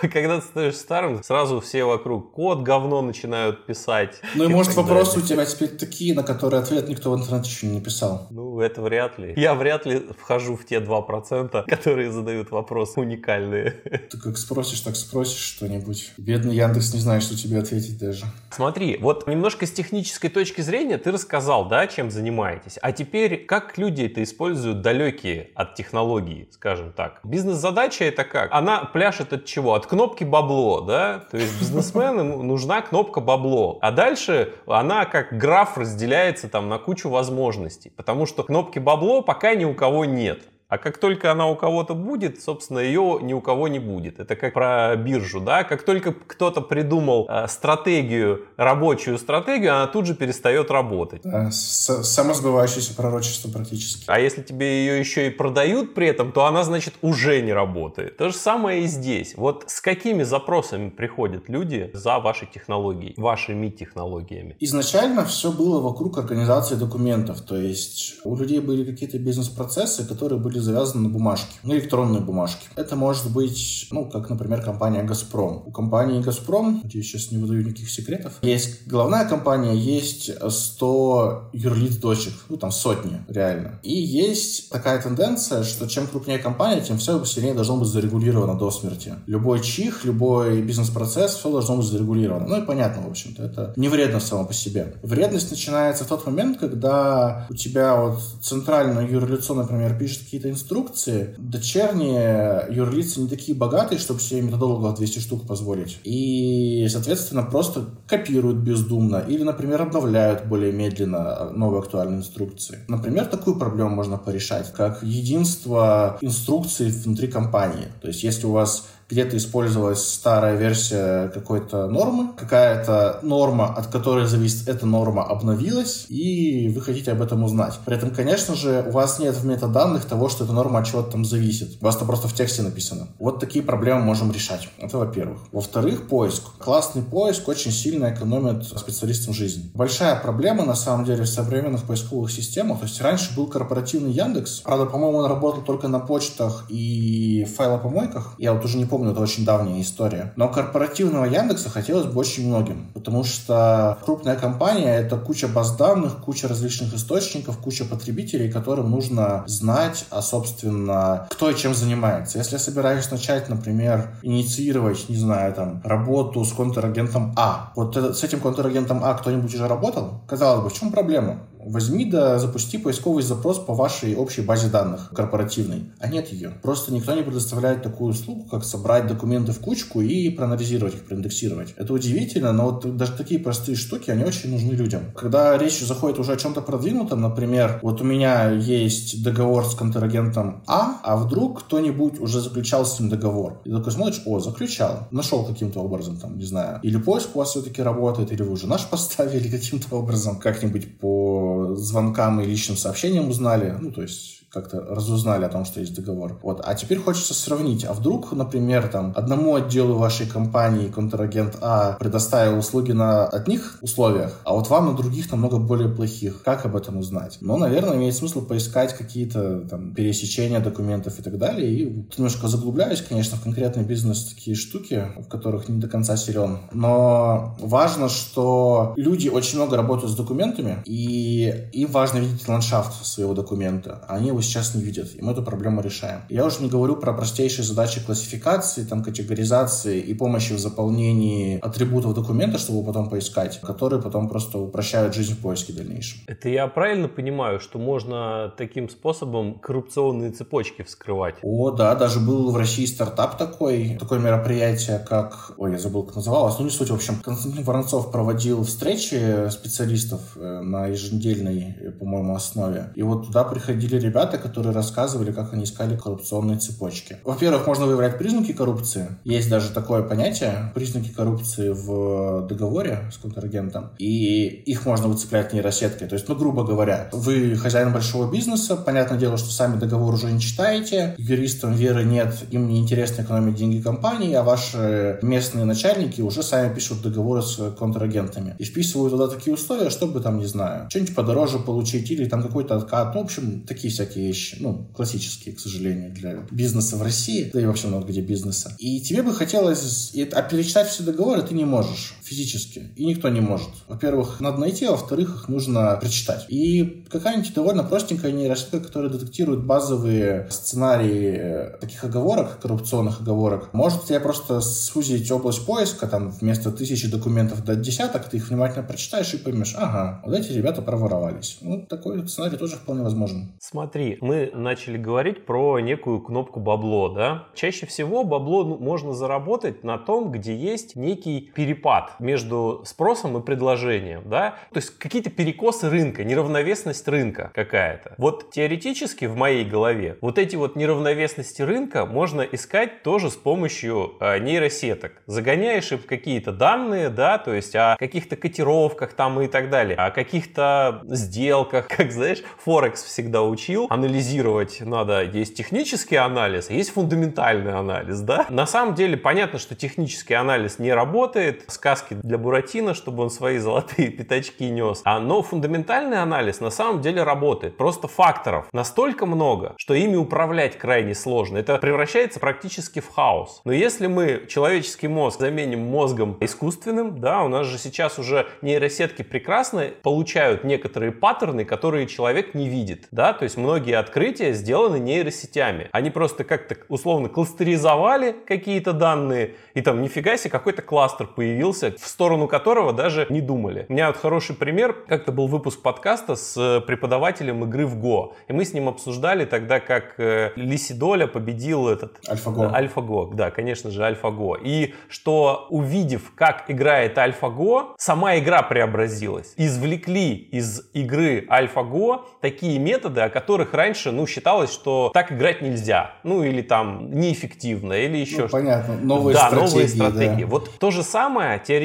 Когда ты становишься старым, сразу все вокруг код говно начинают писать. Ну и может вопросы у тебя теперь такие, на которые ответ никто в интернете еще не написал. Ну, это вряд ли. Я вряд ли вхожу в те 2%, которые задают вопросы уникальные как спросишь, так спросишь что-нибудь. Бедный Бедный Яндекс не знает, что тебе ответить даже. Смотри, вот немножко с технической точки зрения ты рассказал, да, чем занимаетесь. А теперь, как люди это используют далекие от технологии, скажем так? Бизнес-задача это как? Она пляшет от чего? От кнопки бабло, да? То есть бизнесмену нужна кнопка бабло. А дальше она как граф разделяется там на кучу возможностей. Потому что кнопки бабло пока ни у кого нет. А как только она у кого-то будет, собственно, ее ни у кого не будет. Это как про биржу, да? Как только кто-то придумал э, стратегию, рабочую стратегию, она тут же перестает работать. Да, самосбывающееся пророчество практически. А если тебе ее еще и продают при этом, то она, значит, уже не работает. То же самое и здесь. Вот с какими запросами приходят люди за вашей технологией, вашими технологиями? Изначально все было вокруг организации документов. То есть у людей были какие-то бизнес-процессы, которые были были завязаны на бумажке, на электронной бумажке. Это может быть, ну, как, например, компания «Газпром». У компании «Газпром», надеюсь, сейчас не выдаю никаких секретов, есть головная компания, есть 100 юрлиц дочек, ну, там сотни, реально. И есть такая тенденция, что чем крупнее компания, тем все сильнее должно быть зарегулировано до смерти. Любой чих, любой бизнес-процесс, все должно быть зарегулировано. Ну и понятно, в общем-то, это не вредно само по себе. Вредность начинается в тот момент, когда у тебя вот центральное юрлицо, например, пишет какие-то какие-то инструкции. Дочерние юрлицы не такие богатые, чтобы себе методологов 200 штук позволить. И, соответственно, просто копируют бездумно или, например, обновляют более медленно новые актуальные инструкции. Например, такую проблему можно порешать, как единство инструкций внутри компании. То есть, если у вас где-то использовалась старая версия какой-то нормы, какая-то норма, от которой зависит эта норма, обновилась, и вы хотите об этом узнать. При этом, конечно же, у вас нет в метаданных того, что эта норма от чего-то там зависит. У вас это просто в тексте написано. Вот такие проблемы можем решать. Это во-первых. Во-вторых, поиск. Классный поиск очень сильно экономит специалистам жизнь. Большая проблема, на самом деле, в современных поисковых системах. То есть раньше был корпоративный Яндекс. Правда, по-моему, он работал только на почтах и файлопомойках. Я вот уже не помню, помню, это очень давняя история. Но корпоративного Яндекса хотелось бы очень многим, потому что крупная компания — это куча баз данных, куча различных источников, куча потребителей, которым нужно знать, а, собственно, кто и чем занимается. Если я собираюсь начать, например, инициировать, не знаю, там, работу с контрагентом А, вот это, с этим контрагентом А кто-нибудь уже работал? Казалось бы, в чем проблема? Возьми да запусти поисковый запрос по вашей общей базе данных корпоративной. А нет ее. Просто никто не предоставляет такую услугу, как собрать документы в кучку и проанализировать их, проиндексировать. Это удивительно, но вот даже такие простые штуки, они очень нужны людям. Когда речь заходит уже о чем-то продвинутом, например, вот у меня есть договор с контрагентом А, а вдруг кто-нибудь уже заключал с ним договор. И такой смотришь, о, заключал. Нашел каким-то образом, там, не знаю. Или поиск у вас все-таки работает, или вы уже наш поставили каким-то образом, как-нибудь по звонкам и личным сообщениям узнали. Ну, то есть как-то разузнали о том, что есть договор. Вот. А теперь хочется сравнить. А вдруг, например, там, одному отделу вашей компании контрагент А предоставил услуги на одних условиях, а вот вам на других намного более плохих. Как об этом узнать? Ну, наверное, имеет смысл поискать какие-то там пересечения документов и так далее. И немножко заглубляюсь, конечно, в конкретный бизнес такие штуки, в которых не до конца силен. Но важно, что люди очень много работают с документами, и им важно видеть ландшафт своего документа. Они его сейчас не видят, и мы эту проблему решаем. Я уже не говорю про простейшие задачи классификации, там, категоризации и помощи в заполнении атрибутов документа, чтобы потом поискать, которые потом просто упрощают жизнь в поиске дальнейшем. Это я правильно понимаю, что можно таким способом коррупционные цепочки вскрывать? О, да, даже был в России стартап такой, такое мероприятие, как... Ой, я забыл, как называлось, ну не суть, в общем. Константин Воронцов проводил встречи специалистов э, на еженедельной, э, по-моему, основе. И вот туда приходили ребята, ребята, которые рассказывали, как они искали коррупционные цепочки. Во-первых, можно выявлять признаки коррупции. Есть даже такое понятие, признаки коррупции в договоре с контрагентом, и их можно выцеплять нейросеткой. То есть, ну, грубо говоря, вы хозяин большого бизнеса, понятное дело, что сами договор уже не читаете, юристам веры нет, им не интересно экономить деньги компании, а ваши местные начальники уже сами пишут договоры с контрагентами и вписывают туда такие условия, чтобы там, не знаю, что-нибудь подороже получить или там какой-то откат, ну, в общем, такие всякие вещи, ну, классические, к сожалению, для бизнеса в России, да и вообще много где бизнеса. И тебе бы хотелось, а перечитать все договоры ты не можешь физически, и никто не может. Во-первых, надо найти, а во-вторых, их нужно прочитать. И какая-нибудь довольно простенькая нейросетка, которая детектирует базовые сценарии э, таких оговорок, коррупционных оговорок, может тебе просто сузить область поиска, там, вместо тысячи документов до десяток, ты их внимательно прочитаешь и поймешь, ага, вот эти ребята проворовались. Ну, такой сценарий тоже вполне возможен. Смотри, мы начали говорить про некую кнопку бабло, да? Чаще всего бабло ну, можно заработать на том, где есть некий перепад между спросом и предложением, да? То есть какие-то перекосы рынка, неравновесность рынка какая-то. Вот теоретически в моей голове вот эти вот неравновесности рынка можно искать тоже с помощью э, нейросеток. Загоняешь им какие-то данные, да, то есть о каких-то котировках там и так далее, о каких-то сделках, как знаешь, Форекс всегда учил, анализировать надо, есть технический анализ, есть фундаментальный анализ, да. На самом деле понятно, что технический анализ не работает, сказки для Буратино, чтобы он свои золотые пятачки нес, а, но фундаментальный анализ на самом деле работает. Просто факторов настолько много, что ими управлять крайне сложно. Это превращается практически в хаос. Но если мы человеческий мозг заменим мозгом искусственным, да, у нас же сейчас уже нейросетки прекрасно получают некоторые паттерны, которые человек не видит, да, то есть многие открытия сделаны нейросетями. Они просто как-то условно кластеризовали какие-то данные, и там нифига себе какой-то кластер появился, в сторону которого даже не думали. У меня вот хороший пример, как-то был выпуск подкаста с преподавателем игры в Го, и мы с ним обсуждали тогда, как э, Лисидоля победил этот... Альфа-Го. Альфа-Го, да, конечно же, Альфа-Го. И что увидев, как играет Альфа-Го, сама игра преобразилась. Извлекли из игры Альфа-Го такие методы, о которых раньше, ну, считалось, что так играть нельзя. Ну, или там неэффективно, или еще ну, что-то. Понятно, новые да, стратегии. новые стратегии. Да. Вот то же самое теоретически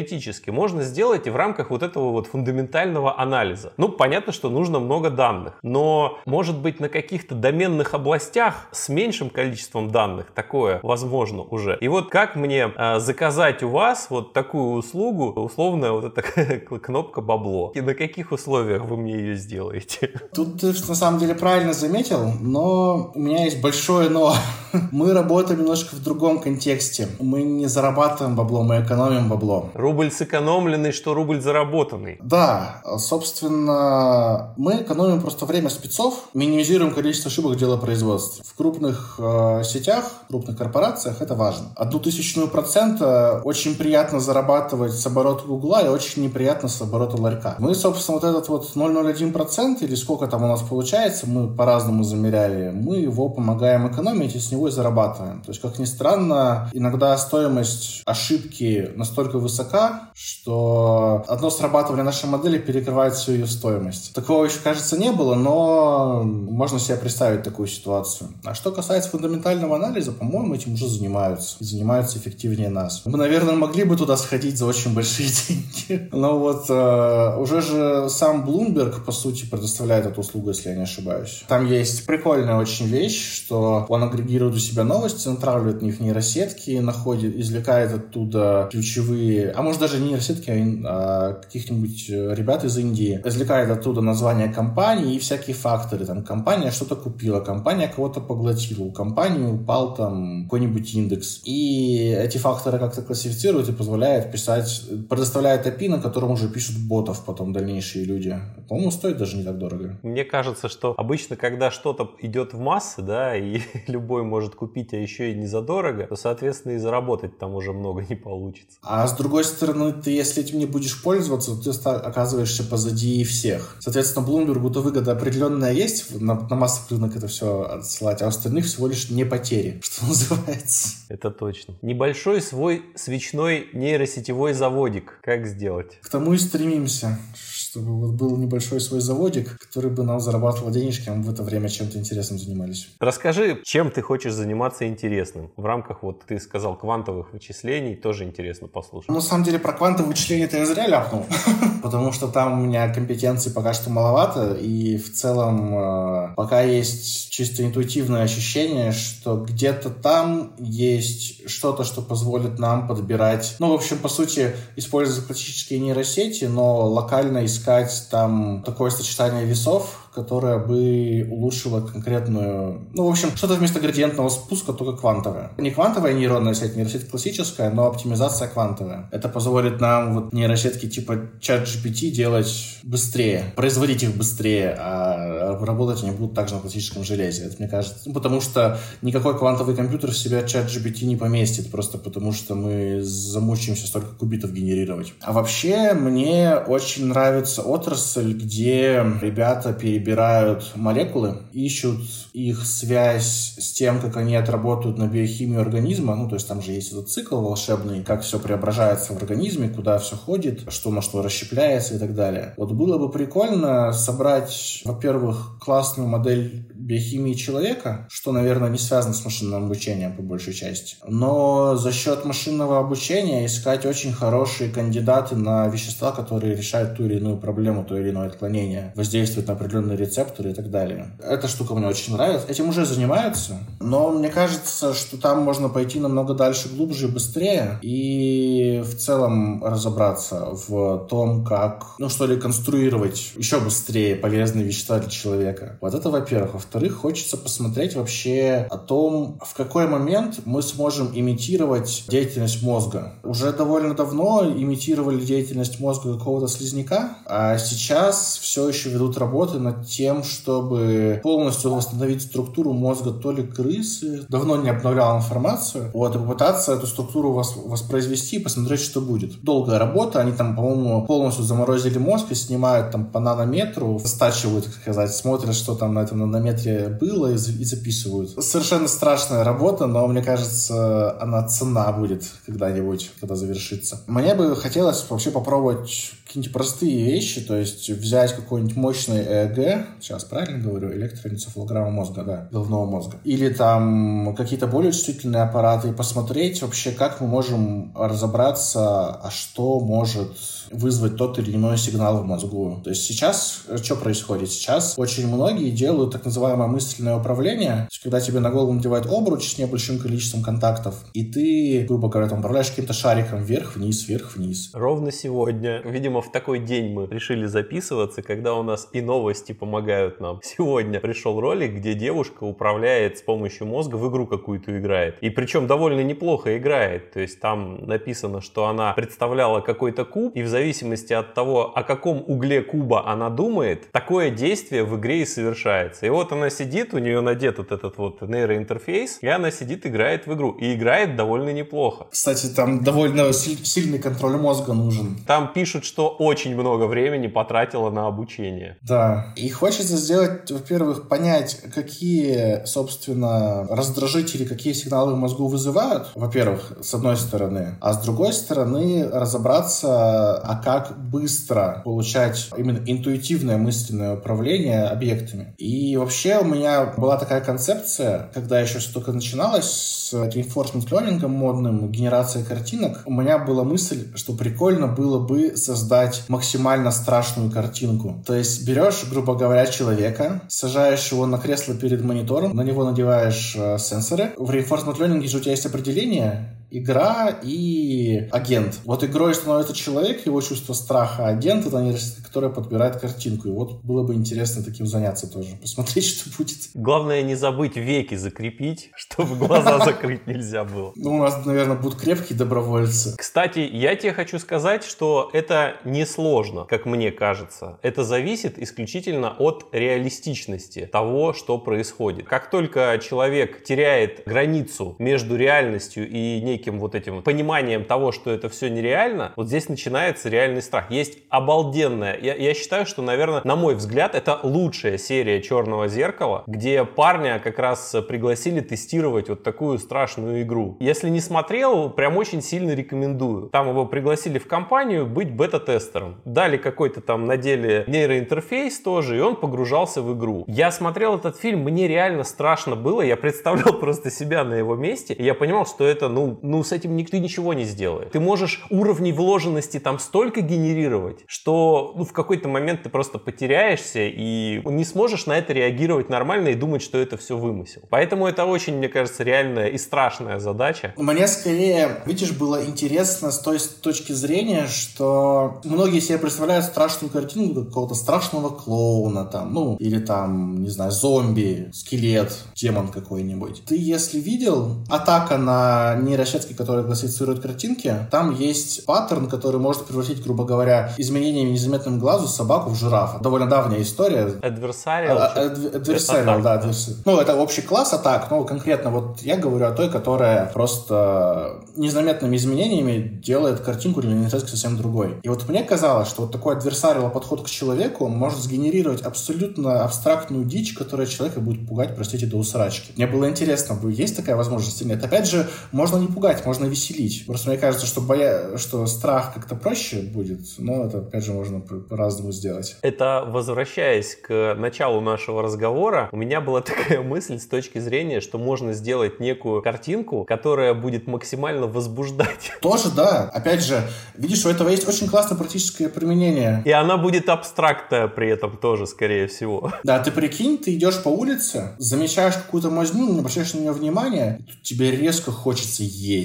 можно сделать и в рамках вот этого вот фундаментального анализа. Ну, понятно, что нужно много данных, но, может быть, на каких-то доменных областях с меньшим количеством данных такое возможно уже. И вот как мне э, заказать у вас вот такую услугу, условно вот эта кнопка бабло, и на каких условиях вы мне ее сделаете? Тут ты на самом деле правильно заметил, но у меня есть большое но. Мы работаем немножко в другом контексте. Мы не зарабатываем бабло, мы экономим бабло. Рубль сэкономленный, что рубль заработанный. Да, собственно, мы экономим просто время спецов, минимизируем количество ошибок делопроизводства. В крупных э, сетях, крупных корпорациях это важно. Одну тысячную процента очень приятно зарабатывать с оборота Гугла и очень неприятно с оборота ларька. Мы, собственно, вот этот вот 0,01% или сколько там у нас получается, мы по-разному замеряли, мы его помогаем экономить и с него и зарабатываем. То есть, как ни странно, иногда стоимость ошибки настолько высока, что одно срабатывание нашей модели перекрывает всю ее стоимость. Такого еще, кажется, не было, но можно себе представить такую ситуацию. А что касается фундаментального анализа, по-моему, этим уже занимаются. занимаются эффективнее нас. Мы, наверное, могли бы туда сходить за очень большие деньги. Но вот э, уже же сам Bloomberg, по сути, предоставляет эту услугу, если я не ошибаюсь. Там есть прикольная очень вещь, что он агрегирует у себя новости, натравливает в них нейросетки, находит, извлекает оттуда ключевые, а может даже не нейросетки, а, а каких-нибудь э, ребят из Индии, извлекает оттуда название компании и всякие факторы. Там компания что-то купила, компания кого-то поглотила, у компании упал там какой-нибудь индекс. И эти факторы как-то классифицируют и позволяет писать, предоставляет API, на котором уже пишут ботов потом дальнейшие люди. По-моему, стоит даже не так дорого. Мне кажется, что обычно, когда что-то идет в массы, да, и любой может купить, а еще и не задорого, то, соответственно, и заработать там уже много не получится. А с другой стороны, ты, если этим не будешь пользоваться, то ты оказываешься позади всех. Соответственно, Bloomberg-то выгода определенная есть, на, на массовый рынок это все отсылать, а у остальных всего лишь не потери, что называется. Это точно. Небольшой свой свечной нейросетевой заводик. Как сделать? К тому и стремимся, чтобы вот был небольшой свой заводик, который бы нам зарабатывал денежки, а мы в это время чем-то интересным занимались. Расскажи, чем ты хочешь заниматься интересным? В рамках, вот ты сказал, квантовых вычислений, тоже интересно послушать. Ну, на самом деле, про квантовые вычисления ты я зря ляпнул, потому что там у меня компетенции пока что маловато, и в целом э, пока есть чисто интуитивное ощущение, что где-то там есть что-то, что позволит нам подбирать, ну, в общем, по сути, использовать классические нейросети, но локально искать там такое сочетание весов, которая бы улучшила конкретную... Ну, в общем, что-то вместо градиентного спуска, только квантовое. Не квантовая нейронная сеть, нейросеть классическая, но оптимизация квантовая. Это позволит нам вот нейросетки типа ChatGPT делать быстрее, производить их быстрее, а работать они будут также на классическом железе. Это, мне кажется, ну, потому что никакой квантовый компьютер в себя ChatGPT не поместит, просто потому что мы замучаемся столько кубитов генерировать. А вообще, мне очень нравится отрасль, где ребята перебирают молекулы, ищут их связь с тем, как они отработают на биохимию организма, ну, то есть там же есть этот цикл волшебный, как все преображается в организме, куда все ходит, что на что расщепляется и так далее. Вот было бы прикольно собрать, во-первых, классную модель биохимии человека, что, наверное, не связано с машинным обучением по большей части. Но за счет машинного обучения искать очень хорошие кандидаты на вещества, которые решают ту или иную проблему, то или иное отклонение, воздействуют на определенные рецепторы и так далее. Эта штука мне очень нравится. Этим уже занимаются, но мне кажется, что там можно пойти намного дальше, глубже и быстрее, и в целом разобраться в том, как, ну что ли, конструировать еще быстрее полезные вещества для человека. Вот это, во-первых. Во-вторых, хочется посмотреть вообще о том, в какой момент мы сможем имитировать деятельность мозга. Уже довольно давно имитировали деятельность мозга какого-то слизняка, а сейчас все еще ведут работы над тем, чтобы полностью восстановить структуру мозга то ли крысы, давно не обновлял информацию, вот, и попытаться эту структуру воспроизвести и посмотреть, что будет. Долгая работа, они там, по-моему, полностью заморозили мозг и снимают там по нанометру, стачивают, так сказать, смотрят, что там на этом нанометре было и, и записывают. Совершенно страшная работа, но мне кажется, она цена будет когда-нибудь, когда завершится. Мне бы хотелось вообще попробовать какие-нибудь простые вещи, то есть взять какой-нибудь мощный ЭЭГ, сейчас правильно говорю, электроэнцефалограмма мозга, да, головного мозга, или там какие-то более чувствительные аппараты и посмотреть вообще, как мы можем разобраться, а что может вызвать тот или иной сигнал в мозгу. То есть сейчас что происходит? Сейчас очень многие делают так называемое мысленное управление, то есть когда тебе на голову надевают обруч с небольшим количеством контактов, и ты, грубо говоря, там, управляешь каким-то шариком вверх-вниз, вверх-вниз. Ровно сегодня, видимо, в такой день мы решили записываться, когда у нас и новости помогают нам. Сегодня пришел ролик, где девушка управляет с помощью мозга в игру какую-то играет. И причем довольно неплохо играет. То есть там написано, что она представляла какой-то куб, и в зависимости от того, о каком угле куба она думает, такое действие в игре и совершается. И вот она сидит, у нее надет вот этот вот нейроинтерфейс, и она сидит, играет в игру. И играет довольно неплохо. Кстати, там довольно сильный контроль мозга нужен. Там пишут, что очень много времени потратила на обучение. Да. И хочется сделать, во-первых, понять, какие, собственно, раздражители, какие сигналы в мозгу вызывают, во-первых, с одной стороны, а с другой стороны разобраться, а как быстро получать именно интуитивное мысленное управление объектами. И вообще у меня была такая концепция, когда еще все только начиналось с reinforcement learning модным, генерацией картинок, у меня была мысль, что прикольно было бы создать максимально страшную картинку. То есть берешь, грубо говоря, человека, сажаешь его на кресло перед монитором, на него надеваешь э, сенсоры. В Reinforcement Learning же у тебя есть определение, игра и агент. Вот игрой становится человек, его чувство страха, агент — это нейросеть, которая подбирает картинку. И вот было бы интересно таким заняться тоже, посмотреть, что будет. Главное не забыть веки закрепить, чтобы глаза закрыть нельзя было. Ну, у нас, наверное, будут крепкие добровольцы. Кстати, я тебе хочу сказать, что это несложно, как мне кажется. Это зависит исключительно от реалистичности того, что происходит. Как только человек теряет границу между реальностью и неким неким вот этим пониманием того, что это все нереально, вот здесь начинается реальный страх. Есть обалденная, я, я считаю, что, наверное, на мой взгляд, это лучшая серия «Черного зеркала», где парня как раз пригласили тестировать вот такую страшную игру. Если не смотрел, прям очень сильно рекомендую. Там его пригласили в компанию быть бета-тестером. Дали какой-то там на деле нейроинтерфейс тоже, и он погружался в игру. Я смотрел этот фильм, мне реально страшно было, я представлял просто себя на его месте, и я понимал, что это, ну, ну, с этим никто ничего не сделает. Ты можешь уровней вложенности там столько генерировать, что ну, в какой-то момент ты просто потеряешься и не сможешь на это реагировать нормально и думать, что это все вымысел. Поэтому это очень, мне кажется, реальная и страшная задача. Мне скорее, видишь, было интересно с той точки зрения, что многие себе представляют страшную картину какого-то страшного клоуна там, ну, или там, не знаю, зомби, скелет, демон какой-нибудь. Ты, если видел атака на нейросетки, которые классифицируют картинки, там есть паттерн, который может превратить, грубо говоря, изменениями незаметным глазу собаку в жирафа. Довольно давняя история. Адверсариал? Адверсариал, да. Ну, это общий класс атак, но конкретно вот я говорю о той, которая просто незаметными изменениями делает картинку для нейросетки совсем другой. И вот мне казалось, что вот такой адверсариал подход к человеку может сгенерировать абсолютно абстрактную дичь, которая человека будет пугать, простите, до усрачки. Мне было интересно, есть такая возможность или нет. Опять же, можно не пугать, можно веселить. Просто мне кажется, что, боя... что страх как-то проще будет, но это, опять же, можно по-разному сделать. Это, возвращаясь к началу нашего разговора, у меня была такая мысль с точки зрения, что можно сделать некую картинку, которая будет максимально возбуждать. Тоже, да. Опять же, видишь, у этого есть очень классное практическое применение. И она будет абстрактная при этом тоже, скорее всего. Да, ты прикинь, ты идешь по улице, замечаешь какую-то мазню, не обращаешь на нее внимания, тебе резко хочется есть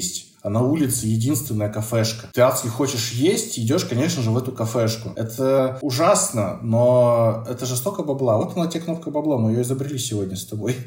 а на улице единственная кафешка. Ты адски хочешь есть, идешь, конечно же, в эту кафешку. Это ужасно, но это жестоко бабла. Вот она, те кнопка бабла, мы ее изобрели сегодня с тобой.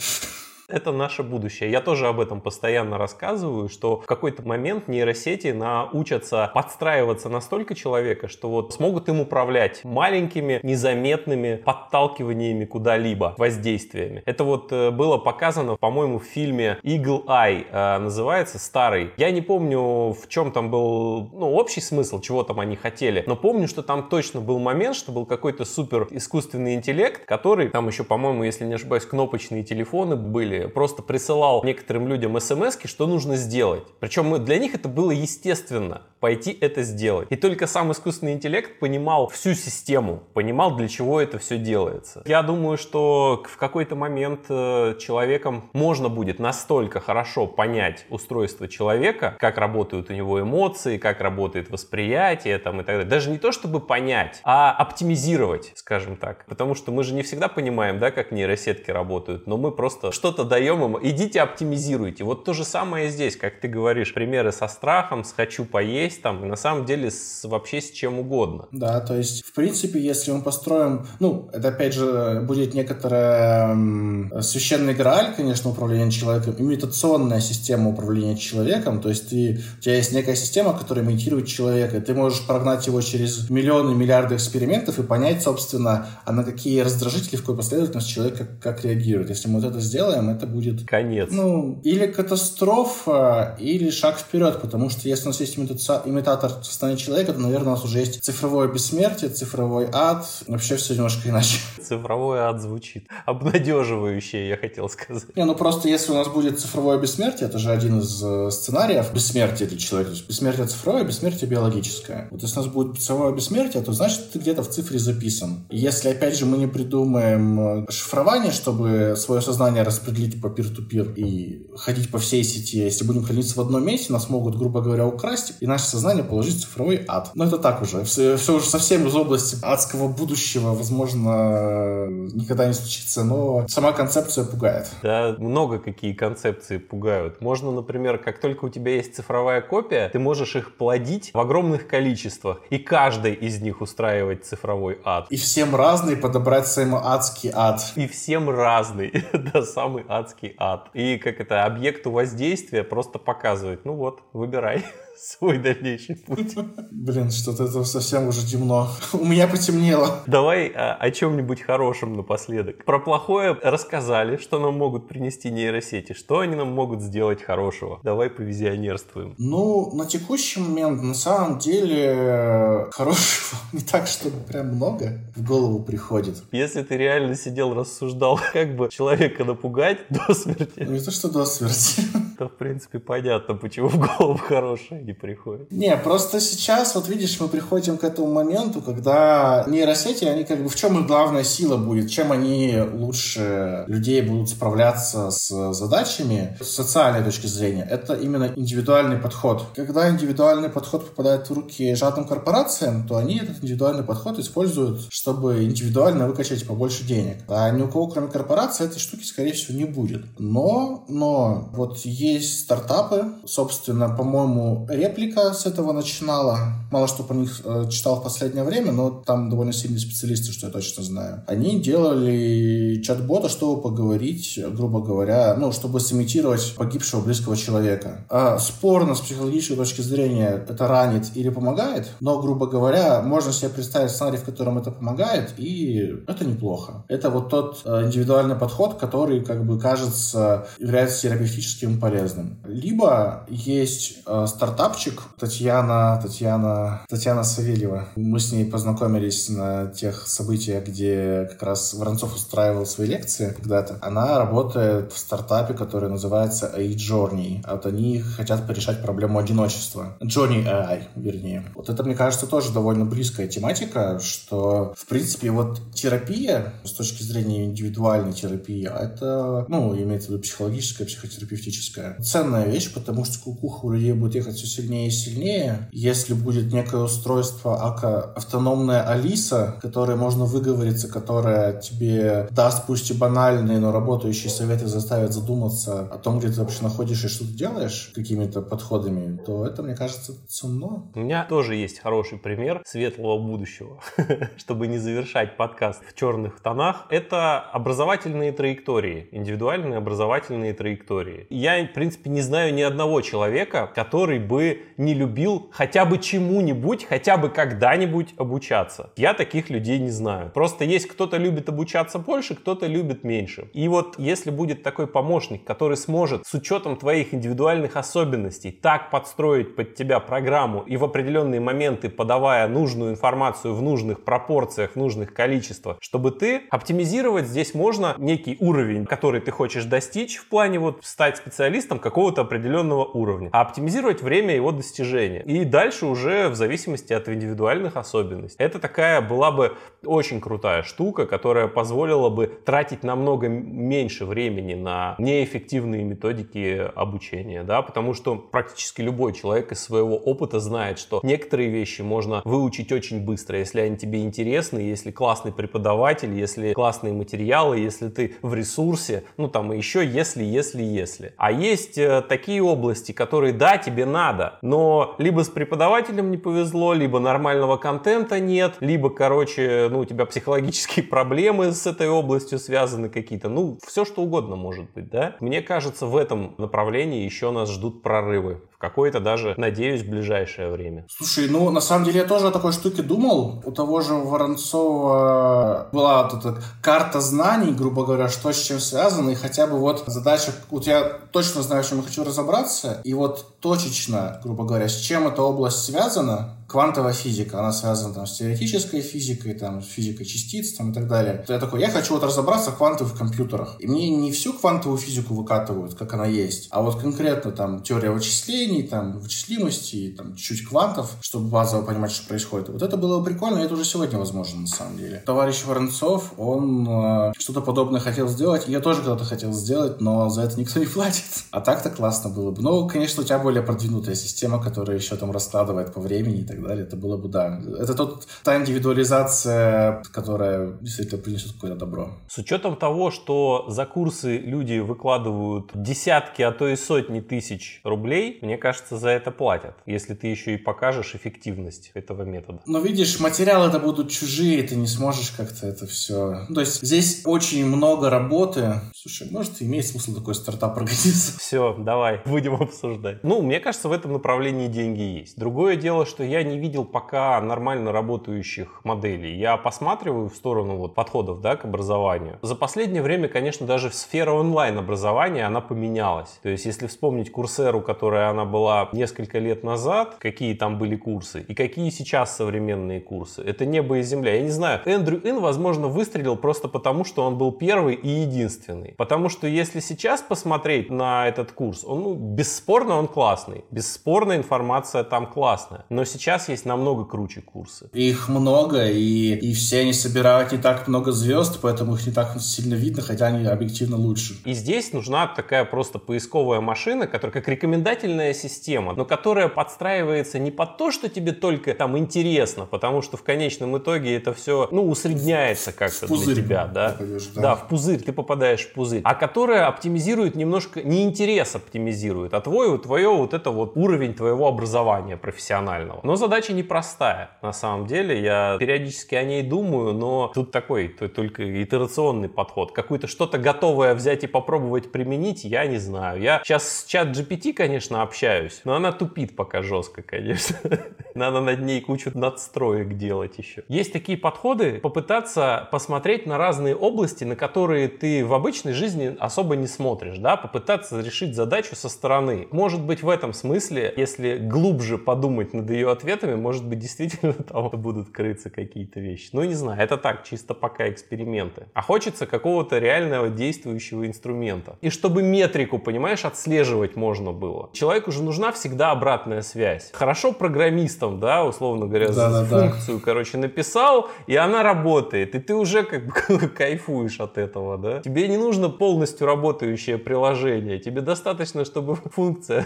Это наше будущее. Я тоже об этом постоянно рассказываю, что в какой-то момент нейросети научатся подстраиваться настолько человека, что вот смогут им управлять маленькими, незаметными подталкиваниями куда-либо, воздействиями. Это вот э, было показано, по-моему, в фильме Eagle Eye, э, называется, старый. Я не помню, в чем там был, ну, общий смысл, чего там они хотели, но помню, что там точно был момент, что был какой-то супер искусственный интеллект, который, там еще, по-моему, если не ошибаюсь, кнопочные телефоны были, просто присылал некоторым людям смс что нужно сделать. Причем для них это было естественно пойти это сделать. И только сам искусственный интеллект понимал всю систему, понимал, для чего это все делается. Я думаю, что в какой-то момент э, человеком можно будет настолько хорошо понять устройство человека, как работают у него эмоции, как работает восприятие там, и так далее. Даже не то, чтобы понять, а оптимизировать, скажем так. Потому что мы же не всегда понимаем, да, как нейросетки работают, но мы просто что-то даем им, идите оптимизируйте. Вот то же самое здесь, как ты говоришь, примеры со страхом, с хочу поесть, там, на самом деле с, вообще с чем угодно. Да, то есть, в принципе, если мы построим, ну, это опять же будет некоторая м, священный грааль, конечно, управления человеком, имитационная система управления человеком, то есть ты, у тебя есть некая система, которая имитирует человека, и ты можешь прогнать его через миллионы, миллиарды экспериментов и понять, собственно, а на какие раздражители, в какой последовательности человек как, как реагирует. Если мы вот это сделаем, будет... Конец. Ну, или катастрофа, или шаг вперед, потому что если у нас есть имитатор состояния человека, то, наверное, у нас уже есть цифровое бессмертие, цифровой ад, вообще все немножко иначе. Цифровой ад звучит обнадеживающе, я хотел сказать. Не, ну просто если у нас будет цифровое бессмертие, это же один из э, сценариев бессмертия для человека. То есть бессмертие цифровое, бессмертие биологическое. Вот если у нас будет цифровое бессмертие, то значит ты где-то в цифре записан. Если, опять же, мы не придумаем э, шифрование, чтобы свое сознание распределить по peer-to-peer и ходить по всей сети. Если будем храниться в одном месте, нас могут, грубо говоря, украсть, и наше сознание положить в цифровой ад. Но это так уже. Все, все уже совсем из области адского будущего, возможно, никогда не случится, но сама концепция пугает. Да, много какие концепции пугают. Можно, например, как только у тебя есть цифровая копия, ты можешь их плодить в огромных количествах, и каждый из них устраивать цифровой ад. И всем разный подобрать своему адский ад. И всем разный, да, самый адский адский ад. И как это, объекту воздействия просто показывает, ну вот, выбирай свой дальнейший путь. Блин, что-то это совсем уже темно. У меня потемнело. Давай о, о чем-нибудь хорошем напоследок. Про плохое рассказали, что нам могут принести нейросети. Что они нам могут сделать хорошего? Давай повизионерствуем. Ну, на текущий момент, на самом деле, хорошего не так, чтобы прям много в голову приходит. Если ты реально сидел, рассуждал, как бы человека напугать до смерти. Не то, что до смерти. то, в принципе, понятно, почему в голову хорошее не приходит. Не, просто сейчас, вот видишь, мы приходим к этому моменту, когда нейросети, они как бы, в чем их главная сила будет, чем они лучше людей будут справляться с задачами с социальной точки зрения, это именно индивидуальный подход. Когда индивидуальный подход попадает в руки жадным корпорациям, то они этот индивидуальный подход используют, чтобы индивидуально выкачать побольше денег. А ни у кого, кроме корпорации, этой штуки, скорее всего, не будет. Но, но, вот стартапы, собственно, по-моему, реплика с этого начинала. Мало что про них э, читал в последнее время, но там довольно сильные специалисты, что я точно знаю. Они делали чат-бота, чтобы поговорить, грубо говоря, ну, чтобы сымитировать погибшего близкого человека. А спорно с психологической точки зрения это ранит или помогает, но, грубо говоря, можно себе представить сценарий, в котором это помогает, и это неплохо. Это вот тот э, индивидуальный подход, который, как бы, кажется, является терапевтическим полезным. Либо есть э, стартапчик Татьяна, Татьяна, Татьяна Савельева. Мы с ней познакомились на тех событиях, где как раз Воронцов устраивал свои лекции когда-то. Она работает в стартапе, который называется A-Journey. А вот они хотят порешать проблему одиночества. Journey AI, вернее. Вот это, мне кажется, тоже довольно близкая тематика, что, в принципе, вот терапия с точки зрения индивидуальной терапии, а это, ну, имеется в виду психологическая, психотерапевтическая, ценная вещь, потому что кукуха у людей будет ехать все сильнее и сильнее. Если будет некое устройство, ака автономная Алиса, которой можно выговориться, которая тебе даст пусть и банальные, но работающие советы заставят задуматься о том, где ты вообще находишься и что ты делаешь какими-то подходами, то это, мне кажется, ценно. У меня тоже есть хороший пример светлого будущего, чтобы не завершать подкаст в черных тонах. Это образовательные траектории, индивидуальные образовательные траектории. Я, принципе, не знаю ни одного человека, который бы не любил хотя бы чему-нибудь, хотя бы когда-нибудь обучаться. Я таких людей не знаю. Просто есть кто-то любит обучаться больше, кто-то любит меньше. И вот если будет такой помощник, который сможет с учетом твоих индивидуальных особенностей так подстроить под тебя программу и в определенные моменты подавая нужную информацию в нужных пропорциях, в нужных количествах, чтобы ты оптимизировать здесь можно некий уровень, который ты хочешь достичь в плане вот стать специалистом какого-то определенного уровня, а оптимизировать время его достижения. И дальше уже в зависимости от индивидуальных особенностей. Это такая была бы очень крутая штука, которая позволила бы тратить намного меньше времени на неэффективные методики обучения, да, потому что практически любой человек из своего опыта знает, что некоторые вещи можно выучить очень быстро, если они тебе интересны, если классный преподаватель, если классные материалы, если ты в ресурсе, ну там и еще если, если, если. А есть э, такие области, которые, да, тебе надо, но либо с преподавателем не повезло, либо нормального контента нет, либо, короче, ну, у тебя психологические проблемы с этой областью связаны какие-то, ну, все что угодно может быть, да. Мне кажется, в этом направлении еще нас ждут прорывы в какое-то даже, надеюсь, ближайшее время. Слушай, ну, на самом деле, я тоже о такой штуке думал. У того же Воронцова была вот эта карта знаний, грубо говоря, что с чем связано, и хотя бы вот задача, вот я точно знаю, в чем я хочу разобраться, и вот точечно, грубо говоря, с чем эта область связана, квантовая физика, она связана там, с теоретической физикой, там, с физикой частиц там, и так далее. Я такой, я хочу вот разобраться в квантовых компьютерах. И мне не всю квантовую физику выкатывают, как она есть, а вот конкретно там теория вычислений, там, вычислимости, там, чуть-чуть квантов, чтобы базово понимать, что происходит. Вот это было бы прикольно, это уже сегодня возможно, на самом деле. Товарищ Воронцов, он э, что-то подобное хотел сделать, я тоже когда-то хотел сделать, но за это никто не платит. А так-то классно было бы. Ну, конечно, у тебя более продвинутая система, которая еще там раскладывает по времени и так так далее, это было бы, да. Это тот, та индивидуализация, которая действительно принесет какое-то добро. С учетом того, что за курсы люди выкладывают десятки, а то и сотни тысяч рублей, мне кажется, за это платят, если ты еще и покажешь эффективность этого метода. Но видишь, материалы это будут чужие, ты не сможешь как-то это все... То есть здесь очень много работы. Слушай, может, имеет смысл такой стартап организовать? Все, давай, будем обсуждать. Ну, мне кажется, в этом направлении деньги есть. Другое дело, что я не видел пока нормально работающих моделей. Я посматриваю в сторону вот подходов да, к образованию. За последнее время, конечно, даже сфера онлайн-образования, она поменялась. То есть, если вспомнить Курсеру, которая она была несколько лет назад, какие там были курсы, и какие сейчас современные курсы, это небо и земля. Я не знаю, Эндрю Ин, возможно, выстрелил просто потому, что он был первый и единственный. Потому что если сейчас посмотреть на этот курс, он, ну, бесспорно, он классный. Бесспорно, информация там классная. Но сейчас есть намного круче курсы. Их много, и, и все они собирают не так много звезд, поэтому их не так сильно видно, хотя они объективно лучше. И здесь нужна такая просто поисковая машина, которая как рекомендательная система, но которая подстраивается не под то, что тебе только там интересно, потому что в конечном итоге это все, ну, усредняется как-то для тебя, да? Попадешь, да? Да, в пузырь, ты попадаешь в пузырь. А которая оптимизирует немножко, не интерес оптимизирует, а твой, твое вот это вот уровень твоего образования профессионального. Но задача непростая, на самом деле. Я периодически о ней думаю, но тут такой только итерационный подход. Какое-то что-то готовое взять и попробовать применить, я не знаю. Я сейчас с чат GPT, конечно, общаюсь, но она тупит пока жестко, конечно. Надо над ней кучу надстроек делать еще. Есть такие подходы, попытаться посмотреть на разные области, на которые ты в обычной жизни особо не смотришь, да, попытаться решить задачу со стороны. Может быть, в этом смысле, если глубже подумать над ее ответами, может быть, действительно там будут крыться какие-то вещи. Ну, не знаю, это так, чисто пока эксперименты. А хочется какого-то реального действующего инструмента. И чтобы метрику, понимаешь, отслеживать можно было. Человеку же нужна всегда обратная связь. Хорошо программистам, да, условно говоря, да, функцию, да. короче, написал, и она работает, и ты уже как бы кайфуешь от этого, да. Тебе не нужно полностью работающее приложение, тебе достаточно, чтобы функция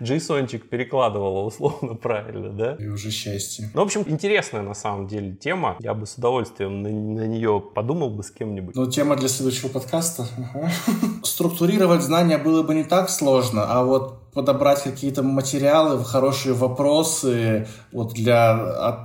json перекладывала условно правильно, да. И уже счастье. Ну, в общем, интересная на самом деле тема. Я бы с удовольствием на, на нее подумал бы с кем-нибудь. Ну, тема для следующего подкаста. Структурировать знания было бы не так сложно, а вот подобрать какие-то материалы, хорошие вопросы вот для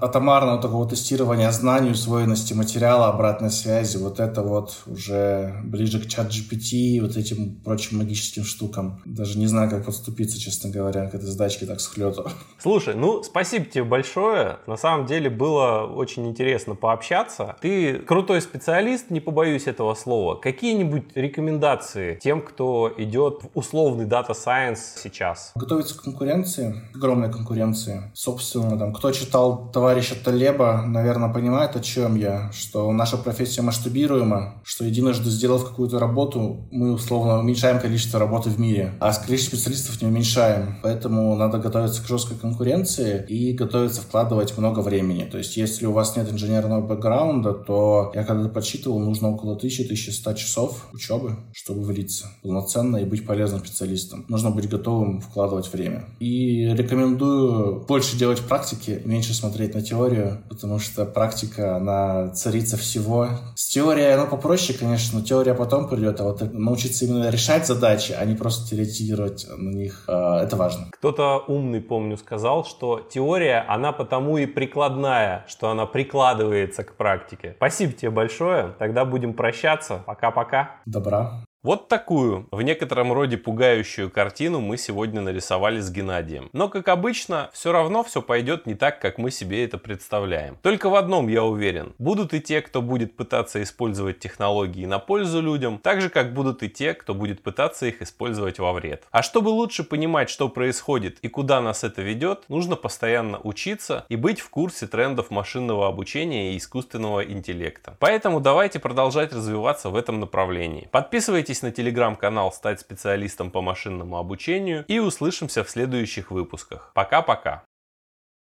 атомарного такого тестирования знаний, усвоенности материала, обратной связи. Вот это вот уже ближе к чат GPT, вот этим прочим магическим штукам. Даже не знаю, как подступиться, честно говоря, к этой задачке так схлету. Слушай, ну спасибо тебе большое. На самом деле было очень интересно пообщаться. Ты крутой специалист, не побоюсь этого слова. Какие-нибудь рекомендации тем, кто идет в условный дата science сейчас? Готовиться к конкуренции, огромной конкуренции. Собственно, там, кто читал товарища Талеба, наверное, понимает, о чем я, что наша профессия масштабируема, что единожды сделав какую-то работу, мы условно уменьшаем количество работы в мире, а количество специалистов не уменьшаем. Поэтому надо готовиться к жесткой конкуренции и готовиться вкладывать много времени. То есть, если у вас нет инженерного бэкграунда, то я когда подсчитывал, нужно около 1000-1100 часов учебы, чтобы влиться полноценно и быть полезным специалистом. Нужно быть готовым готовым вкладывать время. И рекомендую больше делать практики, меньше смотреть на теорию, потому что практика, она царица всего. С теорией оно попроще, конечно, но теория потом придет, а вот научиться именно решать задачи, а не просто теоретизировать на них, э, это важно. Кто-то умный, помню, сказал, что теория, она потому и прикладная, что она прикладывается к практике. Спасибо тебе большое. Тогда будем прощаться. Пока-пока. Добра. Вот такую, в некотором роде пугающую картину мы сегодня нарисовали с Геннадием. Но, как обычно, все равно все пойдет не так, как мы себе это представляем. Только в одном я уверен. Будут и те, кто будет пытаться использовать технологии на пользу людям, так же, как будут и те, кто будет пытаться их использовать во вред. А чтобы лучше понимать, что происходит и куда нас это ведет, нужно постоянно учиться и быть в курсе трендов машинного обучения и искусственного интеллекта. Поэтому давайте продолжать развиваться в этом направлении. Подписывайтесь Подписывайтесь на телеграм-канал «Стать специалистом по машинному обучению» и услышимся в следующих выпусках. Пока-пока!